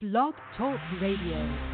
Blog Talk Radio.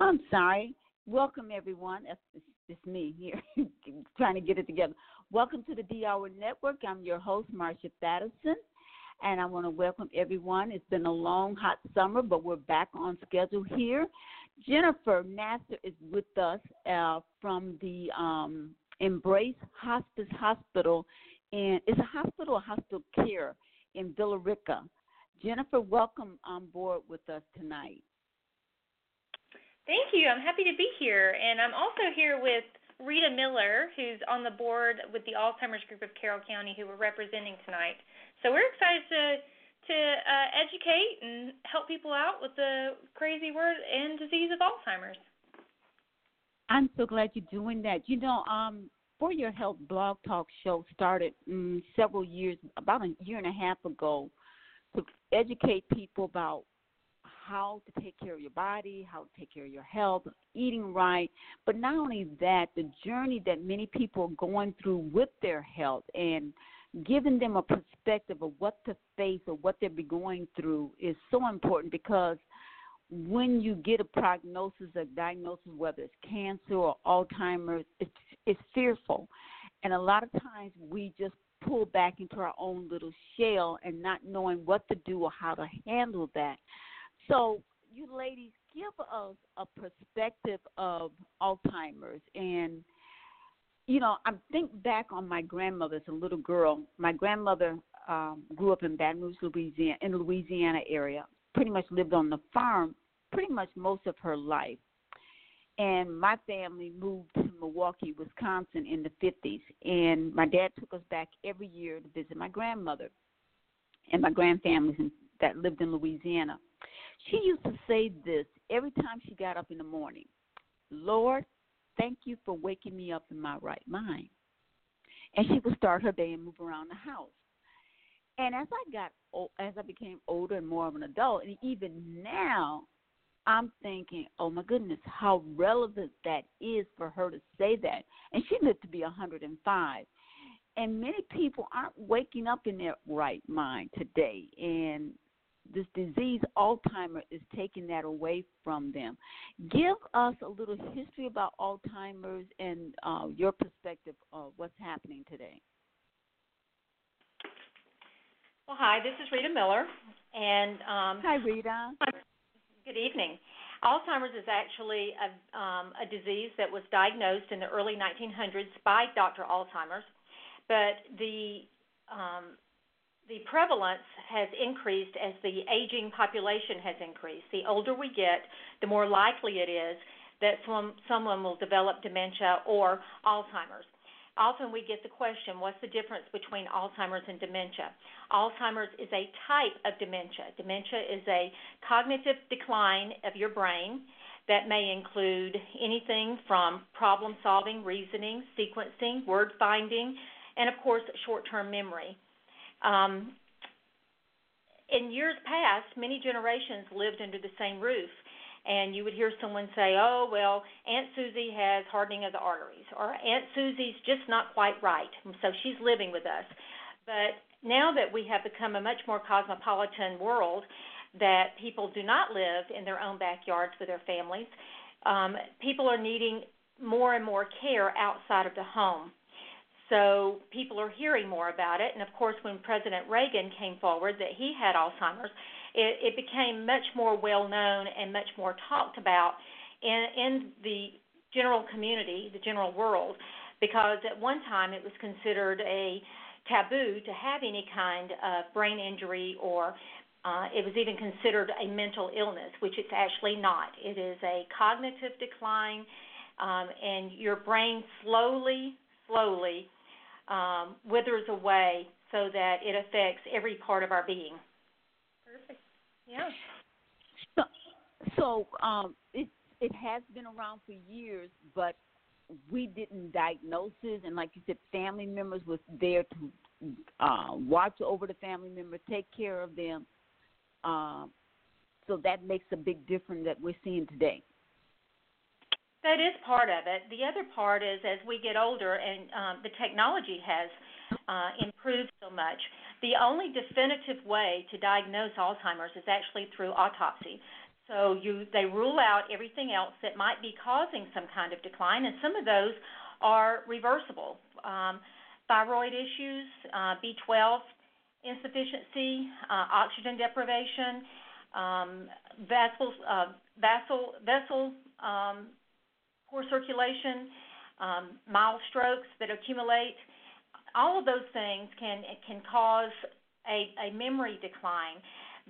I'm sorry. Welcome, everyone. It's, it's me here trying to get it together. Welcome to the D Hour Network. I'm your host, Marsha Thadison, and I want to welcome everyone. It's been a long, hot summer, but we're back on schedule here. Jennifer Nasser is with us uh, from the um, Embrace Hospice Hospital, and it's a hospital, hospital care in Villa Rica. Jennifer, welcome on board with us tonight. Thank you. I'm happy to be here. And I'm also here with Rita Miller, who's on the board with the Alzheimer's Group of Carroll County, who we're representing tonight. So we're excited to to uh, educate and help people out with the crazy word and disease of Alzheimer's. I'm so glad you're doing that. You know, um, For Your Health Blog Talk Show started um, several years, about a year and a half ago, to educate people about how to take care of your body, how to take care of your health, eating right. But not only that, the journey that many people are going through with their health and giving them a perspective of what to face or what they'll be going through is so important because when you get a prognosis, a diagnosis, whether it's cancer or Alzheimer's, it's, it's fearful. And a lot of times we just pull back into our own little shell and not knowing what to do or how to handle that. So, you ladies, give us a perspective of Alzheimer's and you know, I think back on my grandmother as a little girl. My grandmother um, grew up in Baton Rouge, Louisiana, in the Louisiana area. Pretty much lived on the farm, pretty much most of her life. And my family moved to Milwaukee, Wisconsin, in the 50s. And my dad took us back every year to visit my grandmother and my grandfamilies that lived in Louisiana. She used to say this every time she got up in the morning Lord, thank you for waking me up in my right mind. And she would start her day and move around the house. And as I got as I became older and more of an adult, and even now, I'm thinking, oh my goodness, how relevant that is for her to say that. And she lived to be 105. And many people aren't waking up in their right mind today. And this disease, Alzheimer, is taking that away from them. Give us a little history about Alzheimer's and uh, your perspective of what's happening today. Well, hi, this is Rita Miller, and um, hi, Rita. Good evening. Alzheimer's is actually a, um, a disease that was diagnosed in the early 1900s by Dr. Alzheimer's, but the um, the prevalence has increased as the aging population has increased. The older we get, the more likely it is that some, someone will develop dementia or Alzheimer's. Often we get the question, what's the difference between Alzheimer's and dementia? Alzheimer's is a type of dementia. Dementia is a cognitive decline of your brain that may include anything from problem solving, reasoning, sequencing, word finding, and of course, short term memory. Um, in years past, many generations lived under the same roof, and you would hear someone say, "Oh, well, Aunt Susie has hardening of the arteries," or "Aunt Susie's just not quite right, so she's living with us." But now that we have become a much more cosmopolitan world, that people do not live in their own backyards with their families, um, people are needing more and more care outside of the home. So people are hearing more about it. And of course, when President Reagan came forward that he had Alzheimer's, it, it became much more well known and much more talked about in in the general community, the general world, because at one time it was considered a taboo to have any kind of brain injury or uh, it was even considered a mental illness, which it's actually not. It is a cognitive decline, um, and your brain slowly, slowly um, withers away so that it affects every part of our being. Perfect. Yeah. So, so um, it it has been around for years, but we didn't diagnose it, and like you said, family members was there to uh, watch over the family member, take care of them. Um, so that makes a big difference that we're seeing today. That is part of it. The other part is as we get older and um, the technology has uh, improved so much, the only definitive way to diagnose Alzheimer's is actually through autopsy. So you they rule out everything else that might be causing some kind of decline, and some of those are reversible. Um, thyroid issues, uh, B12 insufficiency, uh, oxygen deprivation, um, vessel, uh, vessel, vessel um, poor circulation, um, mild strokes that accumulate. All of those things can can cause a, a memory decline,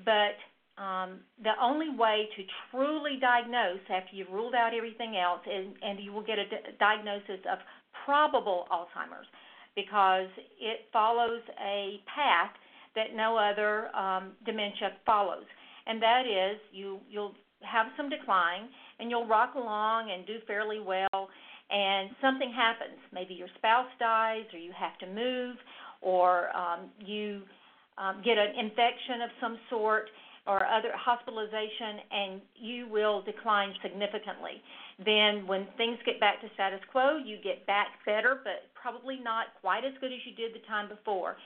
but um, the only way to truly diagnose after you've ruled out everything else, is, and you will get a di- diagnosis of probable Alzheimer's because it follows a path that no other um, dementia follows, and that is you you'll have some decline and you'll rock along and do fairly well, and something happens. Maybe your spouse dies, or you have to move, or um, you um, get an infection of some sort or other hospitalization, and you will decline significantly. Then, when things get back to status quo, you get back better, but probably not quite as good as you did the time before.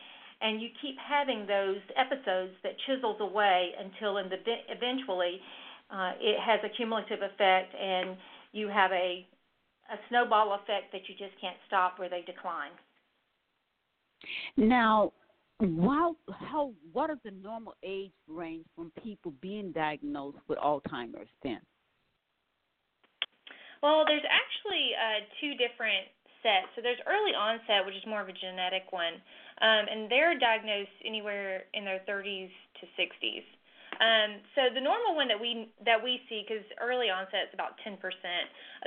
And you keep having those episodes that chisels away until, in the eventually, uh, it has a cumulative effect, and you have a a snowball effect that you just can't stop where they decline. Now, wow, how what is the normal age range from people being diagnosed with Alzheimer's then? Well, there's actually uh, two different sets. So there's early onset, which is more of a genetic one, um, and they're diagnosed anywhere in their 30s to 60s. Um, so the normal one that we that we see, because early onset is about 10%.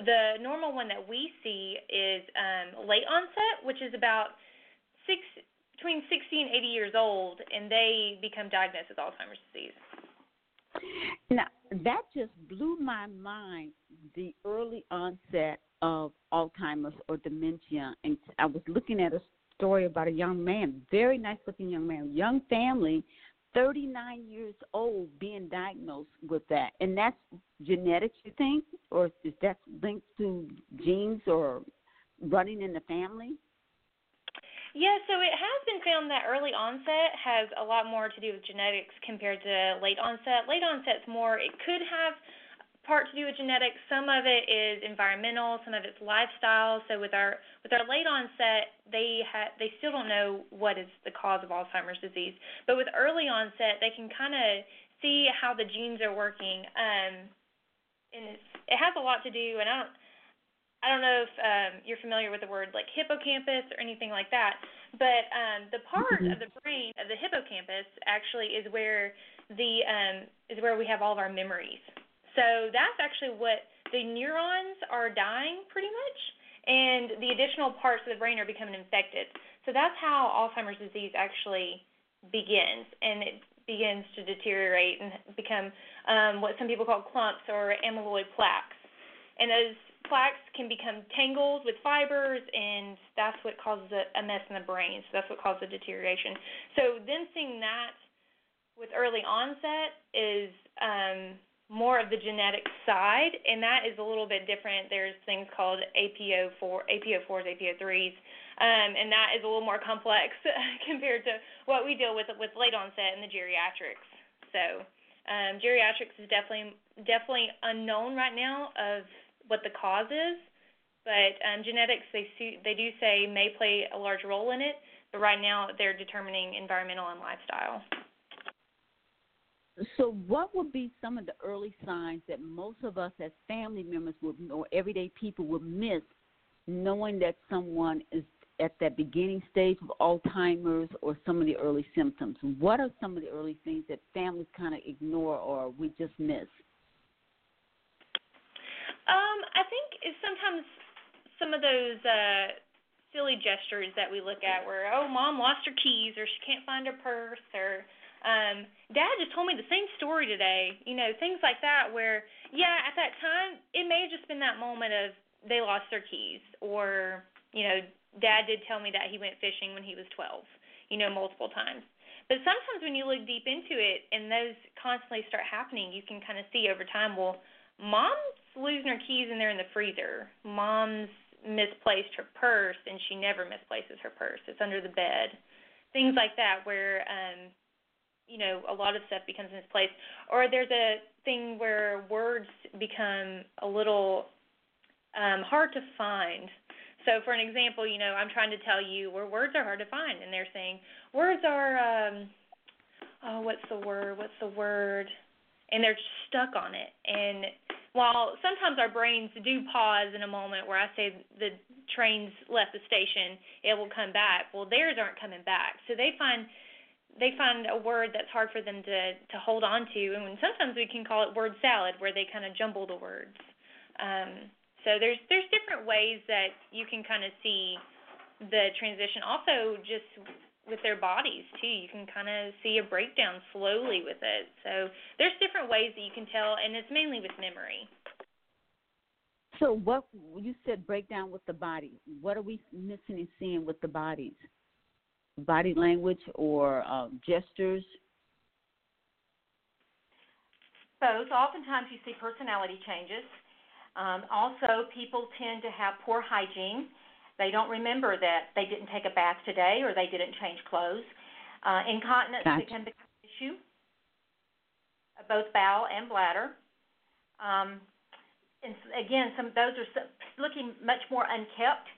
The normal one that we see is um, late onset, which is about six between 60 and 80 years old, and they become diagnosed with Alzheimer's disease. Now that just blew my mind. The early onset of Alzheimer's or dementia, and I was looking at a story about a young man, very nice looking young man, young family 39 years old being diagnosed with that. And that's genetics, you think? Or is that linked to genes or running in the family? Yeah, so it has been found that early onset has a lot more to do with genetics compared to late onset. Late onset's more, it could have part to do with genetics. Some of it is environmental, some of it's lifestyle. So with our with our late onset, they ha- they still don't know what is the cause of Alzheimer's disease. But with early onset, they can kind of see how the genes are working. Um, and it's, it has a lot to do. And I don't I don't know if um, you're familiar with the word like hippocampus or anything like that. But um, the part mm-hmm. of the brain of the hippocampus actually is where the um, is where we have all of our memories. So that's actually what the neurons are dying pretty much, and the additional parts of the brain are becoming infected. So that's how Alzheimer's disease actually begins, and it begins to deteriorate and become um, what some people call clumps or amyloid plaques. And those plaques can become tangled with fibers, and that's what causes a, mess in the brain. So that's what causes the deterioration. So then seeing that with early onset is um, more of the genetic side, and that is a little bit different. There's things called APO4, APO4s, APO3s, um, and that is a little more complex compared to what we deal with with late onset and the geriatrics. So um, geriatrics is definitely definitely unknown right now of what the cause is, but um, genetics they they do say may play a large role in it, but right now they're determining environmental and lifestyle. So, what would be some of the early signs that most of us as family members would, or everyday people would miss, knowing that someone is at that beginning stage of Alzheimer's or some of the early symptoms? What are some of the early things that families kind of ignore or we just miss? Um, I think sometimes some of those uh, silly gestures that we look at, where oh, mom lost her keys, or she can't find her purse, or um, dad just told me the same story today. You know, things like that, where yeah, at that time it may have just been that moment of they lost their keys, or you know, dad did tell me that he went fishing when he was 12. You know, multiple times. But sometimes when you look deep into it and those constantly start happening, you can kind of see over time, well, mom's losing her keys and they're in the freezer. Mom's misplaced her purse and she never misplaces her purse. It's under the bed. Things like that where um you know, a lot of stuff becomes misplaced. Or there's a thing where words become a little um hard to find. So for an example, you know, I'm trying to tell you where words are hard to find and they're saying words are um oh what's the word? What's the word? And they're stuck on it. And while sometimes our brains do pause in a moment where I say the train's left the station, it will come back. Well, theirs aren't coming back, so they find they find a word that's hard for them to to hold on to, and sometimes we can call it word salad, where they kind of jumble the words. Um, so there's there's different ways that you can kind of see the transition. Also, just with their bodies too. You can kind of see a breakdown slowly with it. So there's different ways that you can tell, and it's mainly with memory. So what you said breakdown with the body. What are we missing and seeing with the bodies? Body language or um, gestures? Both. Oftentimes you see personality changes. Um, also, people tend to have poor hygiene. They don't remember that they didn't take a bath today or they didn't change clothes. Uh, incontinence gotcha. can become an issue, both bowel and bladder. Um, and again, some those are looking much more unkept,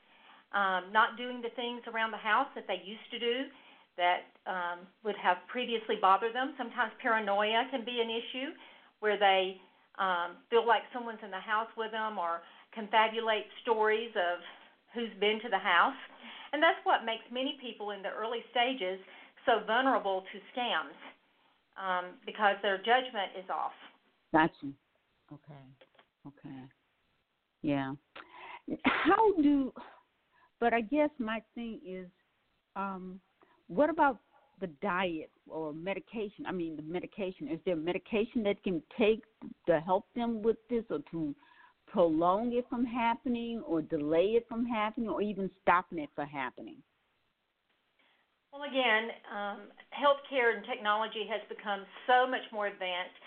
um, not doing the things around the house that they used to do that um, would have previously bothered them. Sometimes paranoia can be an issue where they um, feel like someone's in the house with them or confabulate stories of who's been to the house. And that's what makes many people in the early stages so vulnerable to scams um, because their judgment is off. Gotcha. Okay. Okay. Yeah. How do, but I guess my thing is, um, what about the diet or medication? I mean, the medication. Is there medication that can take to help them with this or to prolong it from happening or delay it from happening or even stopping it from happening? Well, again, um, healthcare and technology has become so much more advanced.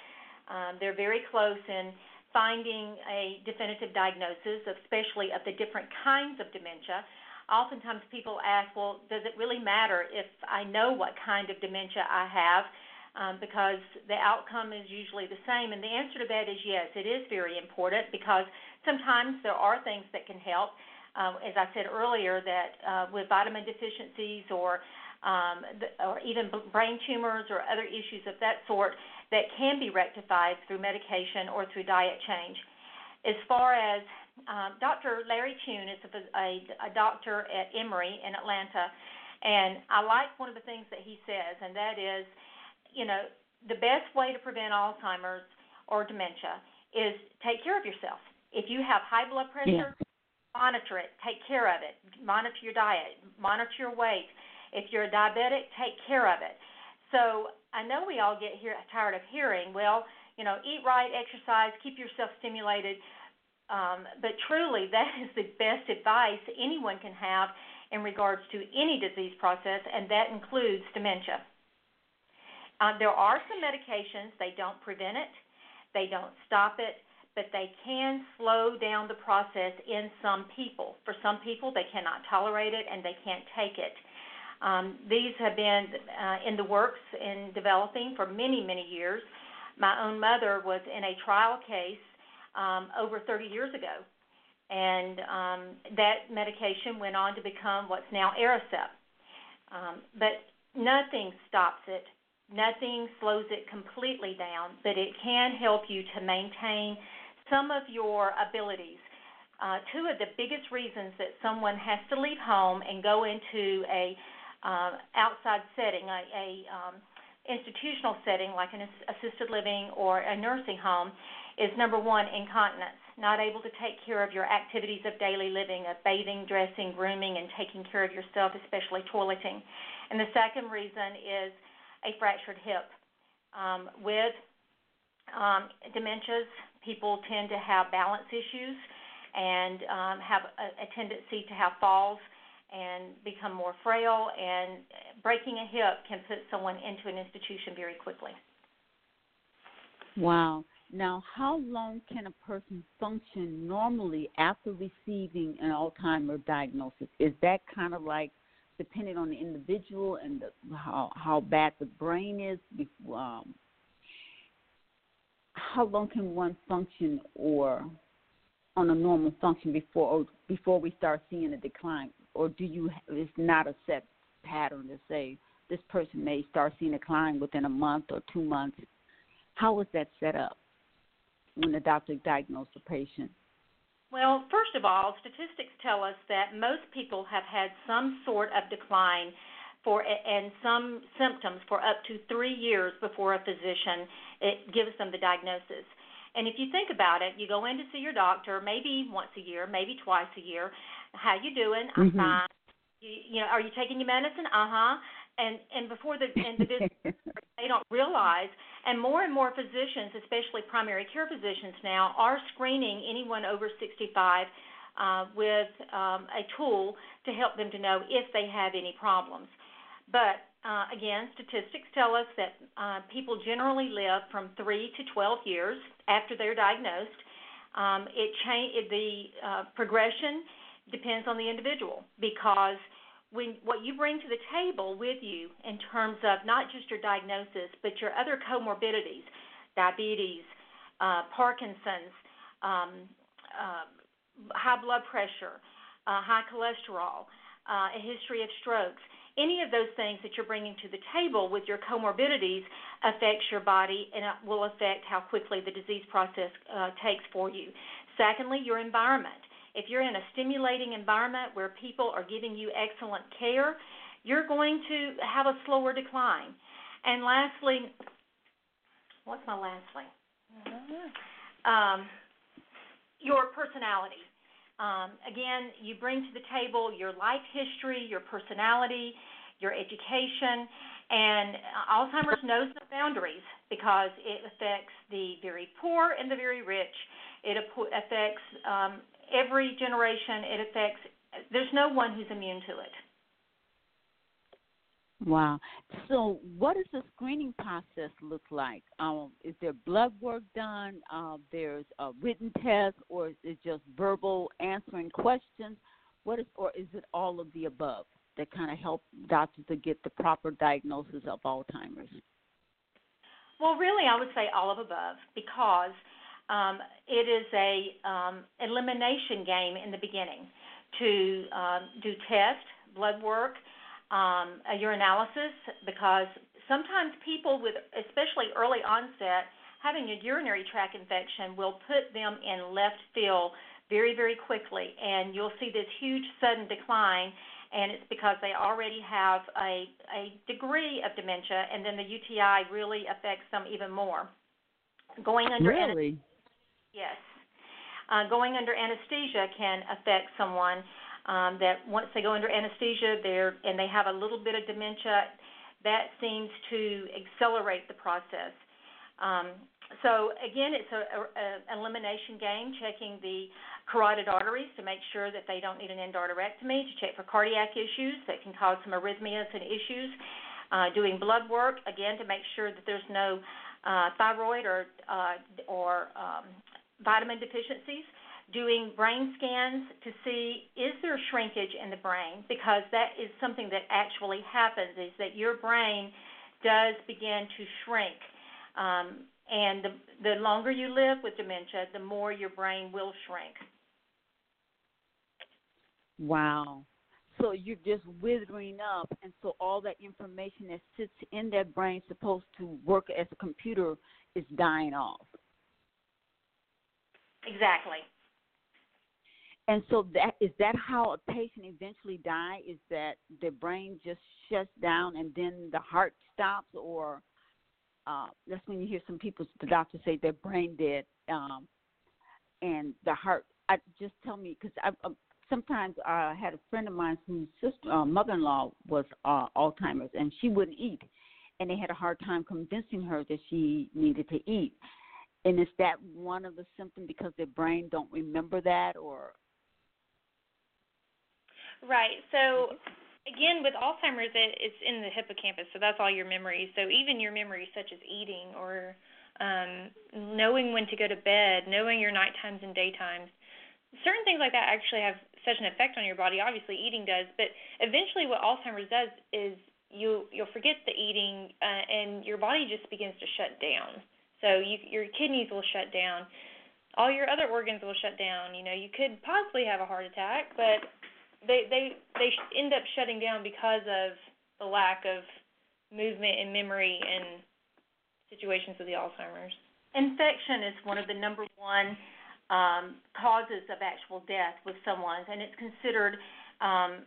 Um, they're very close in finding a definitive diagnosis, especially of the different kinds of dementia. Oftentimes, people ask, well, does it really matter if I know what kind of dementia I have? um, because the outcome is usually the same. And the answer to that is yes, it is very important because sometimes there are things that can help. Um, as I said earlier, that uh, with vitamin deficiencies or um, or even brain tumors or other issues of that sort that can be rectified through medication or through diet change. As far as um, Dr. Larry Chun is a, a, a doctor at Emory in Atlanta, and I like one of the things that he says, and that is you know, the best way to prevent Alzheimer's or dementia is take care of yourself. If you have high blood pressure, yeah. monitor it, take care of it, monitor your diet, monitor your weight. If you're a diabetic, take care of it. So I know we all get here, tired of hearing, well, you know, eat right, exercise, keep yourself stimulated. Um, but truly, that is the best advice anyone can have in regards to any disease process, and that includes dementia. Um, there are some medications, they don't prevent it, they don't stop it, but they can slow down the process in some people. For some people, they cannot tolerate it and they can't take it. Um, these have been uh, in the works in developing for many, many years. My own mother was in a trial case um, over 30 years ago, and um, that medication went on to become what's now Aricept. Um, but nothing stops it Nothing slows it completely down, but it can help you to maintain some of your abilities. Uh, two of the biggest reasons that someone has to leave home and go into a uh, outside setting, a, a um, institutional setting like an assisted living or a nursing home, is number one incontinence, not able to take care of your activities of daily living, of bathing, dressing, grooming, and taking care of yourself, especially toileting. And the second reason is a fractured hip. Um, with um, dementias, people tend to have balance issues and um, have a, a tendency to have falls and become more frail. And breaking a hip can put someone into an institution very quickly. Wow. Now, how long can a person function normally after receiving an Alzheimer's diagnosis? Is that kind of like dependent on the individual and the, how how bad the brain is? Um, how long can one function or on a normal function before before we start seeing a decline, or do you? It's not a set pattern to say this person may start seeing a decline within a month or two months. How is that set up when the doctor diagnoses a patient? Well, first of all, statistics tell us that most people have had some sort of decline for and some symptoms for up to three years before a physician it gives them the diagnosis. And if you think about it, you go in to see your doctor maybe once a year, maybe twice a year. How you doing? I'm mm-hmm. fine. You, you know, are you taking your medicine? Uh huh. And and before the and the visit, they don't realize. And more and more physicians, especially primary care physicians now, are screening anyone over 65 uh, with um, a tool to help them to know if they have any problems. But uh, again, statistics tell us that uh, people generally live from 3 to 12 years after they're diagnosed. Um, it cha- the uh, progression depends on the individual because when what you bring to the table with you in terms of not just your diagnosis but your other comorbidities, diabetes, uh, Parkinson's, um, uh, high blood pressure, uh, high cholesterol, uh, a history of strokes any of those things that you're bringing to the table with your comorbidities affects your body and it will affect how quickly the disease process uh, takes for you. Secondly, your environment. If you're in a stimulating environment where people are giving you excellent care, you're going to have a slower decline. And lastly, what's my lastly? Um, your personality. Um, again, you bring to the table your life history, your personality, your education, and Alzheimer's knows no boundaries because it affects the very poor and the very rich. It affects um, every generation. It affects. There's no one who's immune to it. Wow. So, what does the screening process look like? Um, is there blood work done? Uh, there's a written test, or is it just verbal answering questions? What is, or is it all of the above that kind of help doctors to get the proper diagnosis of Alzheimer's? Well, really, I would say all of above because um, it is a um, elimination game in the beginning to um, do test, blood work um, a urinalysis because sometimes people with, especially early onset, having a urinary tract infection will put them in left field very, very quickly, and you'll see this huge sudden decline. And it's because they already have a, a degree of dementia, and then the UTI really affects them even more. Going under really? Anesthesia, yes, uh, going under anesthesia can affect someone um, that once they go under anesthesia there and they have a little bit of dementia, that seems to accelerate the process. Um, so again, it's an elimination game, checking the carotid arteries to make sure that they don't need an endarterectomy, to check for cardiac issues that can cause some arrhythmias and issues, uh, doing blood work again to make sure that there's no uh, thyroid or uh, or um, vitamin deficiencies doing brain scans to see is there shrinkage in the brain? Because that is something that actually happens is that your brain does begin to shrink. Um, and the, the longer you live with dementia the more your brain will shrink. Wow. So you're just withering up, and so all that information that sits in that brain supposed to work as a computer is dying off. Exactly. And so that is that how a patient eventually die? Is that the brain just shuts down and then the heart stops, or uh, that's when you hear some people, the doctors say they're brain dead, um, and the heart. I just tell me because I uh, sometimes I had a friend of mine whose sister, uh, mother-in-law was uh, Alzheimer's, and she wouldn't eat, and they had a hard time convincing her that she needed to eat. And is that one of the symptoms because their brain don't remember that, or Right. So again, with Alzheimer's, it, it's in the hippocampus, so that's all your memories. So even your memories, such as eating or um, knowing when to go to bed, knowing your night times and daytimes, certain things like that actually have such an effect on your body. Obviously, eating does, but eventually, what Alzheimer's does is you you'll forget the eating, uh, and your body just begins to shut down. So you, your kidneys will shut down. All your other organs will shut down. You know, you could possibly have a heart attack, but they they they end up shutting down because of the lack of movement and memory in situations of the Alzheimer's. Infection is one of the number one um, causes of actual death with someone, and it's considered um,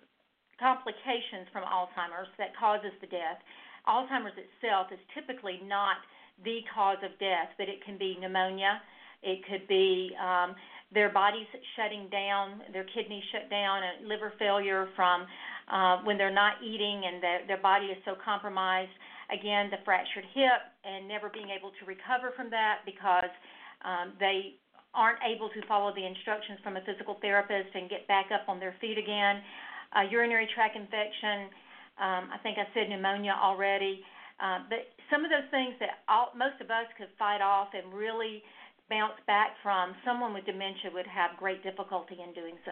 complications from Alzheimer's that causes the death. Alzheimer's itself is typically not the cause of death, but it can be pneumonia. It could be um, their bodies shutting down, their kidneys shut down, and liver failure from uh, when they're not eating and their, their body is so compromised. Again, the fractured hip and never being able to recover from that because um, they aren't able to follow the instructions from a physical therapist and get back up on their feet again. Uh, urinary tract infection, um, I think I said pneumonia already. Uh, but some of those things that all, most of us could fight off and really bounce back from, someone with dementia would have great difficulty in doing so.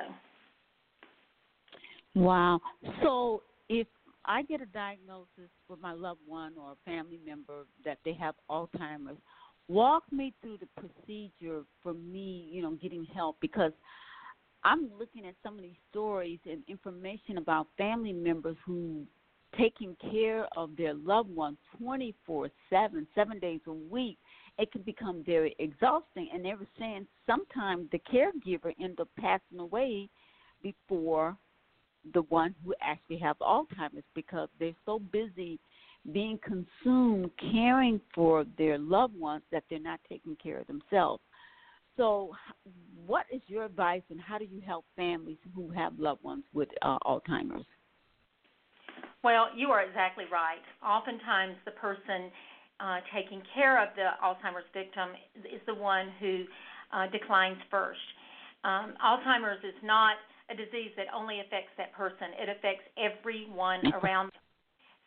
Wow. So if I get a diagnosis with my loved one or a family member that they have Alzheimer's, walk me through the procedure for me, you know, getting help because I'm looking at some of these stories and information about family members who taking care of their loved ones 24 7 7 days a week it can become very exhausting. And they were saying sometimes the caregiver ends up passing away before the one who actually have Alzheimer's because they're so busy being consumed caring for their loved ones that they're not taking care of themselves. So, what is your advice, and how do you help families who have loved ones with uh, Alzheimer's? Well, you are exactly right. Oftentimes, the person uh, taking care of the Alzheimer's victim is the one who uh, declines first. Um, Alzheimer's is not a disease that only affects that person, it affects everyone around them.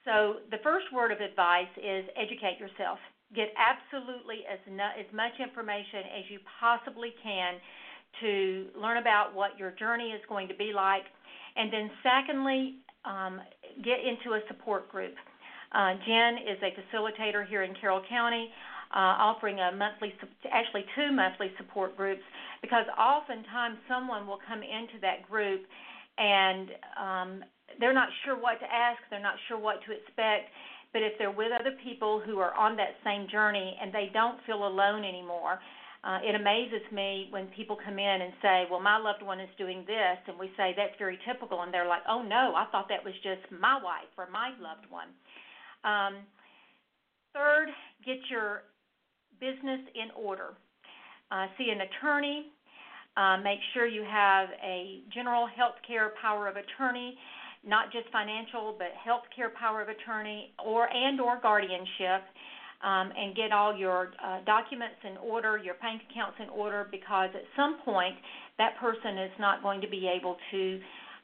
So, the first word of advice is educate yourself. Get absolutely as, no, as much information as you possibly can to learn about what your journey is going to be like. And then, secondly, um, get into a support group. Uh, Jen is a facilitator here in Carroll County, uh, offering a monthly, actually two monthly support groups, because oftentimes someone will come into that group and um, they're not sure what to ask, they're not sure what to expect. But if they're with other people who are on that same journey and they don't feel alone anymore, uh, it amazes me when people come in and say, Well, my loved one is doing this. And we say, That's very typical. And they're like, Oh, no, I thought that was just my wife or my loved one. Um, third, get your business in order. Uh, see an attorney. Uh, make sure you have a general health care power of attorney, not just financial, but health care power of attorney or and or guardianship. Um, and get all your uh, documents in order, your bank accounts in order, because at some point that person is not going to be able to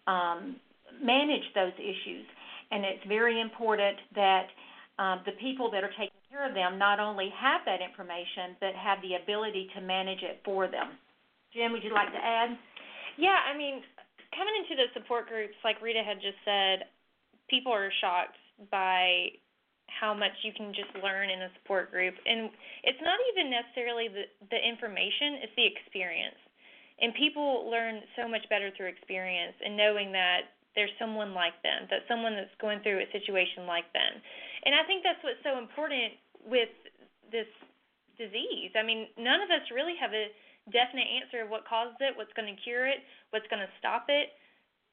um, manage those issues and it's very important that um, the people that are taking care of them not only have that information but have the ability to manage it for them. Jen, would you like to add? Yeah, I mean, coming into the support groups, like Rita had just said, people are shocked by how much you can just learn in a support group, and it's not even necessarily the the information; it's the experience. And people learn so much better through experience and knowing that there's someone like them, that someone that's going through a situation like them. And I think that's what's so important with this disease. I mean, none of us really have a definite answer of what causes it, what's going to cure it, what's going to stop it.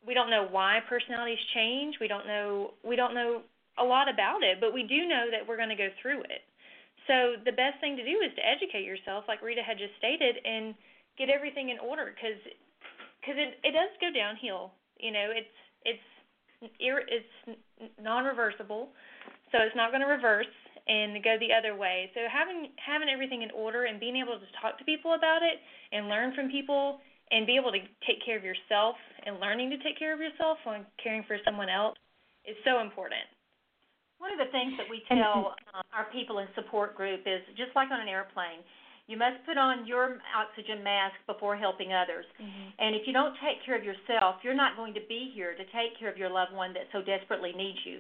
We don't know why personalities change. We don't know we don't know a lot about it, but we do know that we're going to go through it. So the best thing to do is to educate yourself, like Rita had just stated, and get everything in order because because it it does go downhill. You know, it's it's it's non-reversible, so it's not going to reverse and go the other way. So having having everything in order and being able to talk to people about it and learn from people and be able to take care of yourself and learning to take care of yourself when caring for someone else is so important. One of the things that we tell um, our people in support group is just like on an airplane, you must put on your oxygen mask before helping others. Mm-hmm. And if you don't take care of yourself, you're not going to be here to take care of your loved one that so desperately needs you.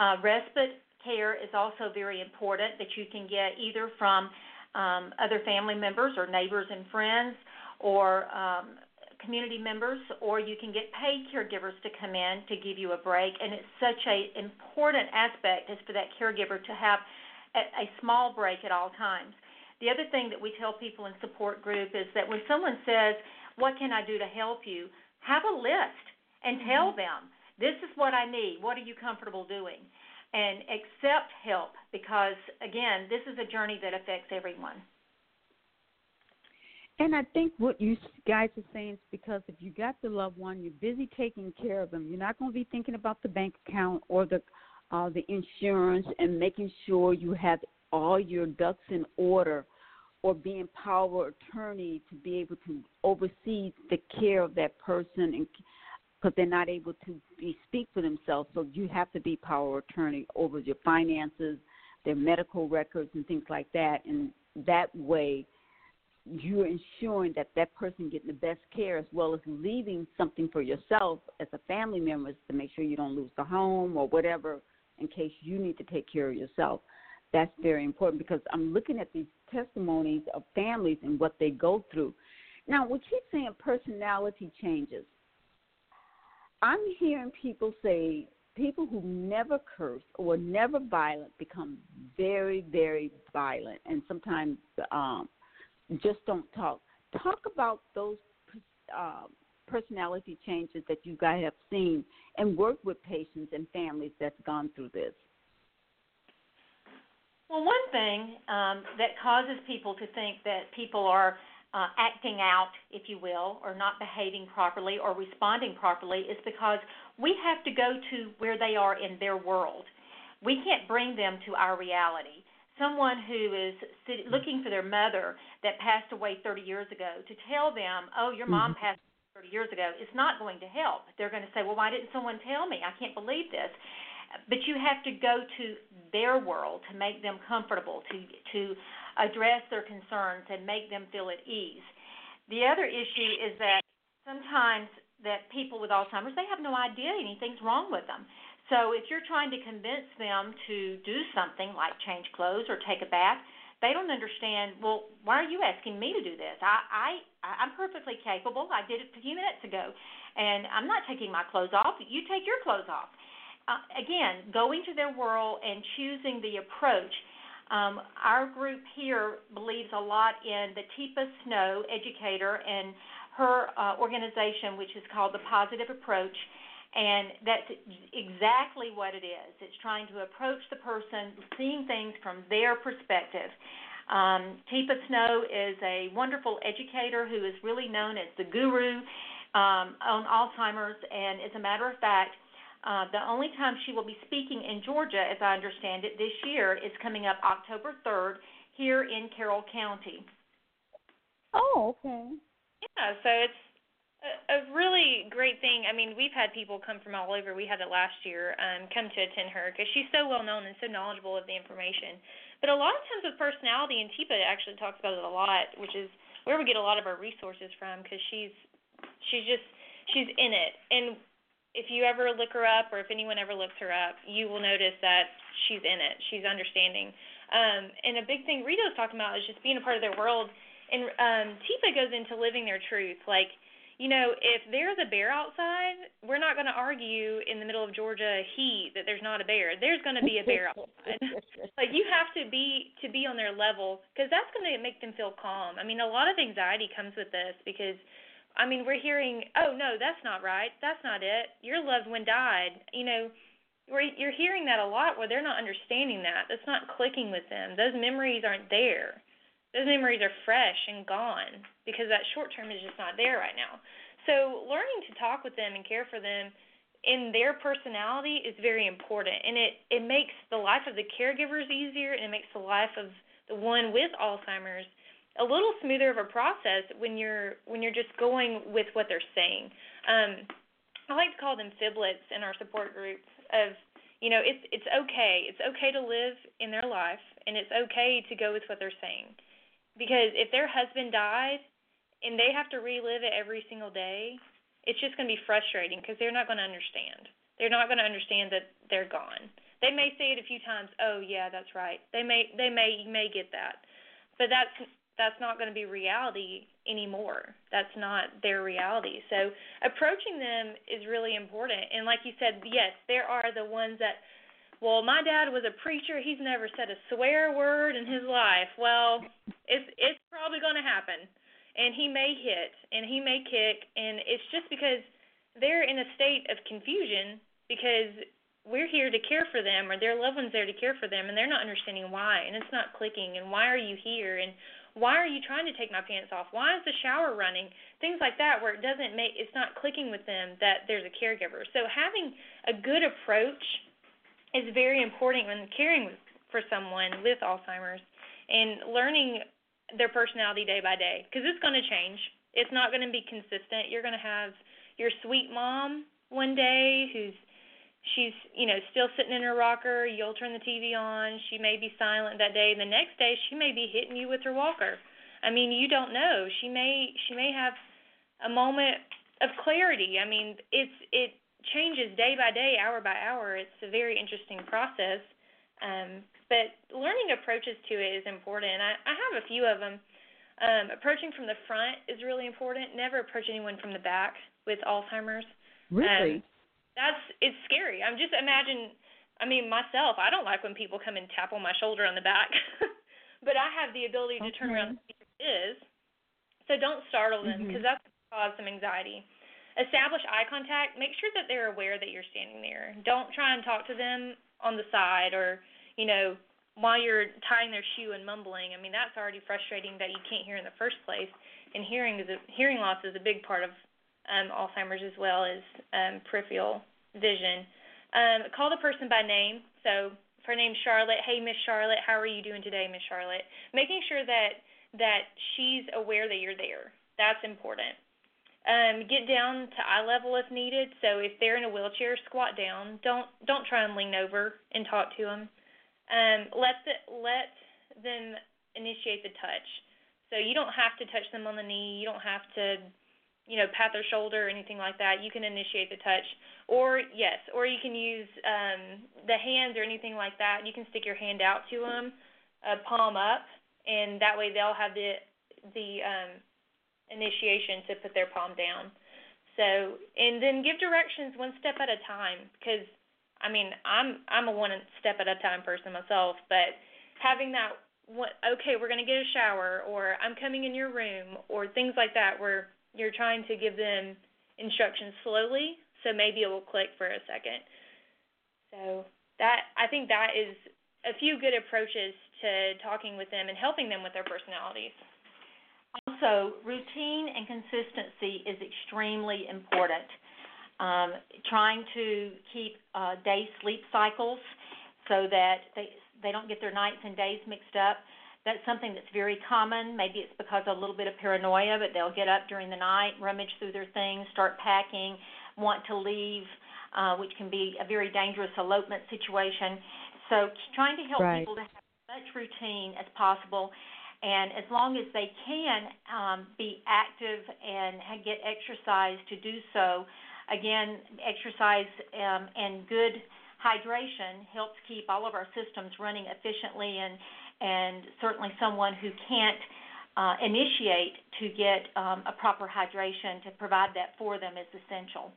Uh, respite care is also very important that you can get either from um, other family members or neighbors and friends or um, community members, or you can get paid caregivers to come in to give you a break. And it's such a important aspect is for that caregiver to have a, a small break at all times. The other thing that we tell people in support group is that when someone says, "What can I do to help you?" have a list and tell mm-hmm. them, "This is what I need. What are you comfortable doing?" and accept help because again, this is a journey that affects everyone. And I think what you guys are saying is because if you got the loved one, you're busy taking care of them. You're not going to be thinking about the bank account or the uh, the insurance and making sure you have all your ducks in order or being power attorney to be able to oversee the care of that person and because they're not able to be, speak for themselves so you have to be power attorney over your finances their medical records and things like that and that way you're ensuring that that person getting the best care as well as leaving something for yourself as a family member to make sure you don't lose the home or whatever in case you need to take care of yourself that's very important because I'm looking at these testimonies of families and what they go through. Now, we keep saying personality changes. I'm hearing people say people who never curse or never violent become very, very violent and sometimes um, just don't talk. Talk about those uh, personality changes that you guys have seen and work with patients and families that's gone through this. Well, one thing um, that causes people to think that people are uh, acting out, if you will, or not behaving properly or responding properly is because we have to go to where they are in their world. We can't bring them to our reality. Someone who is sit- looking for their mother that passed away 30 years ago to tell them, oh, your mom mm-hmm. passed 30 years ago, is not going to help. They're going to say, well, why didn't someone tell me? I can't believe this but you have to go to their world to make them comfortable, to to address their concerns and make them feel at ease. The other issue is that sometimes that people with Alzheimer's they have no idea anything's wrong with them. So if you're trying to convince them to do something like change clothes or take a bath, they don't understand. Well, why are you asking me to do this? I I I'm perfectly capable. I did it a few minutes ago, and I'm not taking my clothes off. You take your clothes off uh, again, going to their world and choosing the approach. Um, our group here believes a lot in the Teepa Snow educator and her uh, organization, which is called the Positive Approach. And that's exactly what it is. It's trying to approach the person, seeing things from their perspective. Um, Teepa Snow is a wonderful educator who is really known as the guru um, on Alzheimer's, and as a matter of fact, uh, the only time she will be speaking in Georgia, as I understand it, this year is coming up October 3rd here in Carroll County. Oh, okay. Yeah, so it's a, really great thing. I mean, we've had people come from all over. We had it last year um, come to attend her because she's so well known and so knowledgeable of the information. But a lot of times with personality, and Teepa actually talks about it a lot, which is where we get a lot of our resources from because she's she's just she's in it. And if you ever look her up or if anyone ever looks her up, you will notice that she's in it. She's understanding. Um, and a big thing Rita was talking about is just being a part of their world. And um, Teepa goes into living their truth. Like, you know, if there's a bear outside, we're not going to argue in the middle of Georgia heat that there's not a bear. There's going to be a bear outside. like you have to be to be on their level because that's going to make them feel calm. I mean, a lot of anxiety comes with this because I mean, we're hearing, "Oh, no, that's not right. That's not it. Your loved one died." You know, we're, you're hearing that a lot where they're not understanding that. That's not clicking with them. Those memories aren't there those memories are fresh and gone because that short term is just not there right now. So learning to talk with them and care for them in their personality is very important and it it makes the life of the caregivers easier and it makes the life of the one with Alzheimer's a little smoother of a process when you're when you're just going with what they're saying. Um, I like to call them fiblets in our support groups of you know it's it's okay it's okay to live in their life and it's okay to go with what they're saying because if their husband died and they have to relive it every single day, it's just going to be frustrating because they're not going to understand. They're not going to understand that they're gone. They may say it a few times, "Oh yeah, that's right." They may they may you may get that. But that's that's not going to be reality anymore. That's not their reality. So approaching them is really important. And like you said, yes, there are the ones that well, my dad was a preacher. He's never said a swear word in his life. Well, it's it's probably going to happen, and he may hit and he may kick, and it's just because they're in a state of confusion because we're here to care for them or their loved ones there to care for them and they're not understanding why and it's not clicking and why are you here and why are you trying to take my pants off? Why is the shower running? Things like that where it doesn't make it's not clicking with them that there's a caregiver. So having a good approach is very important when caring for someone with Alzheimer's and learning their personality day by day because it's going to change. It's not going to be consistent. You're going to have your sweet mom one day who's she's you know still sitting in her rocker you'll turn the tv on she may be silent that day the next day she may be hitting you with her walker i mean you don't know she may she may have a moment of clarity i mean it's it changes day by day, hour by hour. It's a very interesting process. Um, but learning approaches to it is important. I, I have a few of them. Um, approaching from the front is really important. Never approach anyone from the back with Alzheimer's. Really? Um, that's it's scary. I'm just imagine. I mean, myself, I don't like when people come and tap on my shoulder on the back, but I have the ability to okay. turn around and see who it is. So don't startle them because mm-hmm. that's cause some anxiety establish eye contact. Make sure that they're aware that you're standing there. Don't try and talk to them on the side or, you know, while you're tying their shoe and mumbling. I mean, that's already frustrating that you can't hear in the first place. And hearing is a, hearing loss is a big part of um, Alzheimer's as well as um, peripheral vision. Um, call the person by name. So if her name's Charlotte, hey Miss Charlotte, how are you doing today, Miss Charlotte? Making sure that that she's aware that you're there. That's important. Um, get down to eye level if needed. So if they're in a wheelchair, squat down. Don't don't try and lean over and talk to them. Um, let the, let them initiate the touch. So you don't have to touch them on the knee. You don't have to, you know, pat their shoulder or anything like that. You can initiate the touch, or yes, or you can use um, the hands or anything like that. You can stick your hand out to them, uh, palm up, and that way they'll have the the um, initiation to put their palm down. So, and then give directions one step at a time because I mean, I'm I'm a one step at a time person myself, but having that what okay, we're going to get a shower or I'm coming in your room or things like that where you're trying to give them instructions slowly, so maybe it will click for a second. So, that I think that is a few good approaches to talking with them and helping them with their personalities. Also, routine and consistency is extremely important. Um, trying to keep uh, day sleep cycles so that they they don't get their nights and days mixed up. That's something that's very common. Maybe it's because of a little bit of paranoia, but they'll get up during the night, rummage through their things, start packing, want to leave, uh, which can be a very dangerous elopement situation. So, trying to help right. people to have as much routine as possible and as long as they can um, be active and get exercise to do so, again, exercise um, and good hydration helps keep all of our systems running efficiently and and certainly someone who can't uh, initiate to get um, a proper hydration to provide that for them is essential.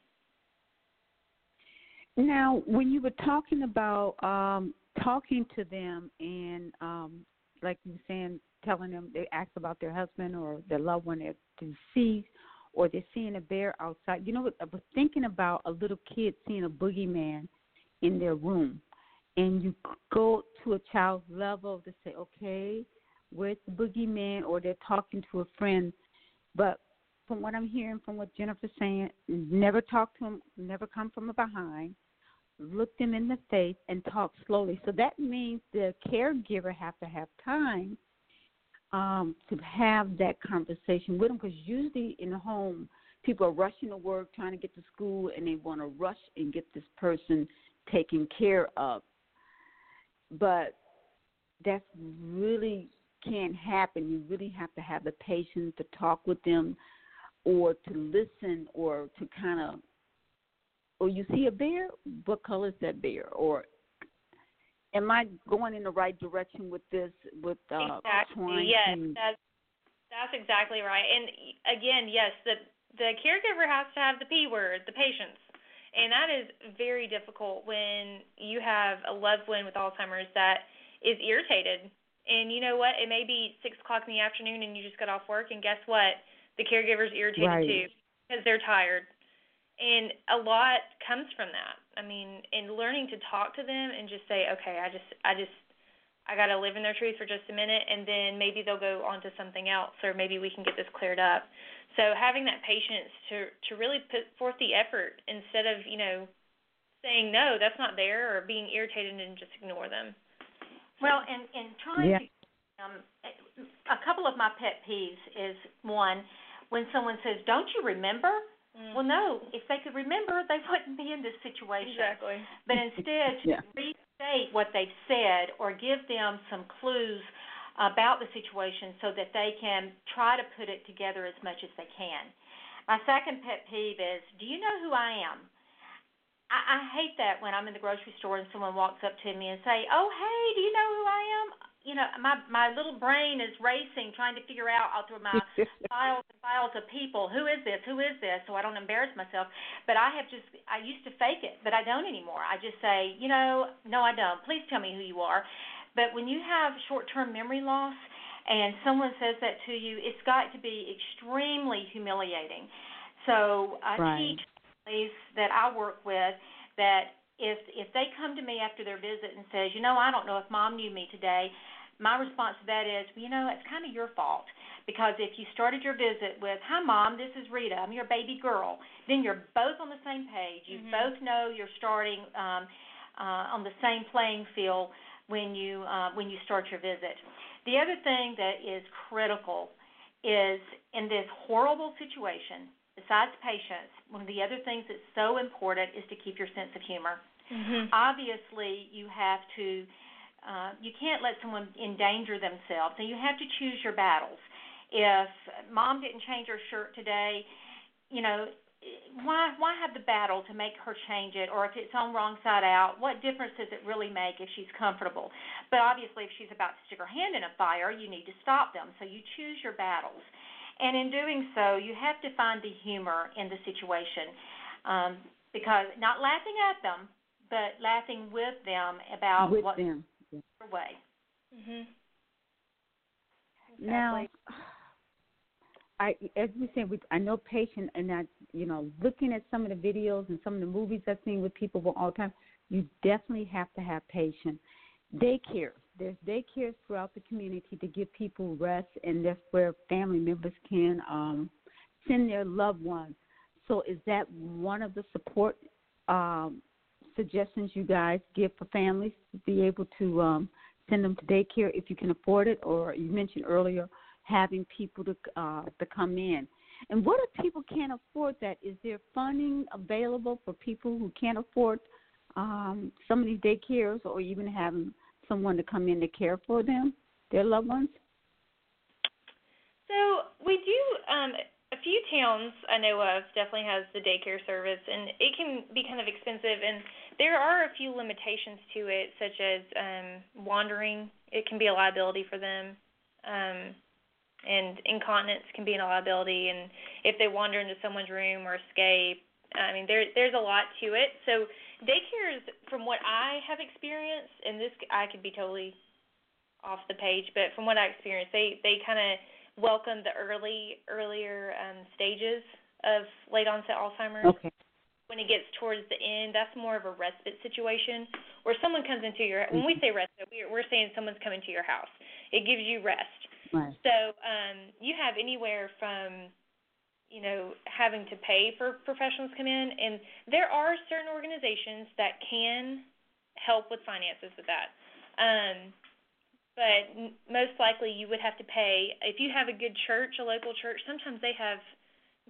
Now, when you were talking about um, talking to them and, um, like you were saying, telling them they ask about their husband or their loved one they're deceased, or they're seeing a bear outside. You know? I was thinking about a little kid seeing a boogeyman in their room, and you go to a child's level to say, okay, where's the boogeyman? Or they're talking to a friend, but from what I'm hearing, from what Jennifer's saying, never talk to them, never come from behind look them in the face and talk slowly. So that means the caregiver have to have time um, to have that conversation with them because usually in the home people are rushing to work, trying to get to school, and they want to rush and get this person taken care of. But that's really can't happen. You really have to have the patience to talk with them or to listen or to kind of or you see a bear, what color is that bear? Or am I going in the right direction with this? With uh, exactly. yes, to... that's that's exactly right. And again, yes, the the caregiver has to have the P word, the patience. And that is very difficult when you have a loved one with Alzheimer's that is irritated. And you know what? It may be six o'clock in the afternoon and you just got off work, and guess what? The caregiver's irritated right. too because they're tired and a lot comes from that i mean in learning to talk to them and just say okay i just i just i got to live in their truth for just a minute and then maybe they'll go on to something else or maybe we can get this cleared up so having that patience to to really put forth the effort instead of you know saying no that's not there or being irritated and just ignore them well and and trying yeah. to um a couple of my pet peeves is one when someone says don't you remember Mm. Well, no. If they could remember, they wouldn't be in this situation. Exactly. But instead, yeah. restate what they've said or give them some clues about the situation so that they can try to put it together as much as they can. My second pet peeve is, do you know who I am? I, I hate that when I'm in the grocery store and someone walks up to me and say, "Oh, hey, do you know who I am?" You know, my my little brain is racing, trying to figure out out through my files and files of people. Who is this? Who is this? So I don't embarrass myself. But I have just I used to fake it, but I don't anymore. I just say, you know, no, I don't. Please tell me who you are. But when you have short-term memory loss, and someone says that to you, it's got to be extremely humiliating. So I right. teach families that I work with that if if they come to me after their visit and says, you know, I don't know if mom knew me today, my response to that is, you know, it's kind of your fault. Because if you started your visit with, Hi, Mom, this is Rita, I'm your baby girl, then you're both on the same page. You mm-hmm. both know you're starting um, uh, on the same playing field when you uh, when you start your visit. The other thing that is critical is in this horrible situation, besides patience, one of the other things that's so important is to keep your sense of humor. Mm-hmm. Obviously, you have to uh, you can't let someone endanger themselves, and you have to choose your battles. If mom didn't change her shirt today, you know, why why have the battle to make her change it? Or if it's on wrong side out what difference does it really make if she's comfortable? But obviously if she's about to stick her hand in a fire you need to stop them. So you choose your battles. And in doing so you have to find the humor in the situation um, because not laughing at them but laughing with them about with what them way. Mhm. Now, I as we said, we, I know patient, and I, you know, looking at some of the videos and some of the movies I've seen with people with Alzheimer's, you definitely have to have patience. Daycare, there's daycares throughout the community to give people rest, and that's where family members can um, send their loved ones. So, is that one of the support um, suggestions you guys give for families to be able to um, send them to daycare if you can afford it, or you mentioned earlier having people to uh, to come in. And what if people can't afford that? Is there funding available for people who can't afford um, some of these daycares, or even having someone to come in to care for them, their loved ones? So we do. Um, a few towns I know of definitely has the daycare service, and it can be kind of expensive. And there are a few limitations to it, such as um, wandering. It can be a liability for them. Um, and incontinence can be an liability and if they wander into someone's room or escape i mean there there's a lot to it so daycares from what i have experienced and this i could be totally off the page but from what i experienced they they kind of welcome the early earlier um stages of late onset alzheimer's Okay. When it gets towards the end, that's more of a respite situation where someone comes into your. When we say respite, we're, we're saying someone's coming to your house. It gives you rest. Right. So um, you have anywhere from, you know, having to pay for professionals come in, and there are certain organizations that can help with finances with that. Um, but n- most likely you would have to pay if you have a good church, a local church. Sometimes they have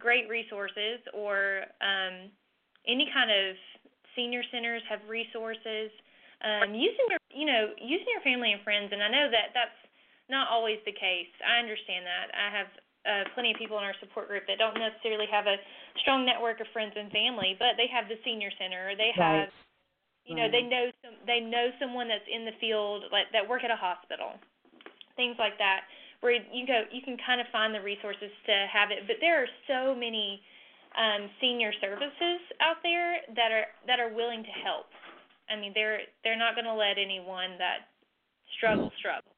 great resources, or um, any kind of senior centers have resources. Um, using your, you know, using your family and friends, and I know that that's not always the case. I understand that. I have uh, plenty of people in our support group that don't necessarily have a strong network of friends and family, but they have the senior center, or they have, Right. you know, they know some, they know someone that's in the field, like that work at a hospital, things like that, where you go, you can kind of find the resources to have it. But there are so many um, senior services out there that are that are willing to help. I mean, they're they're not going to let anyone that struggle struggle.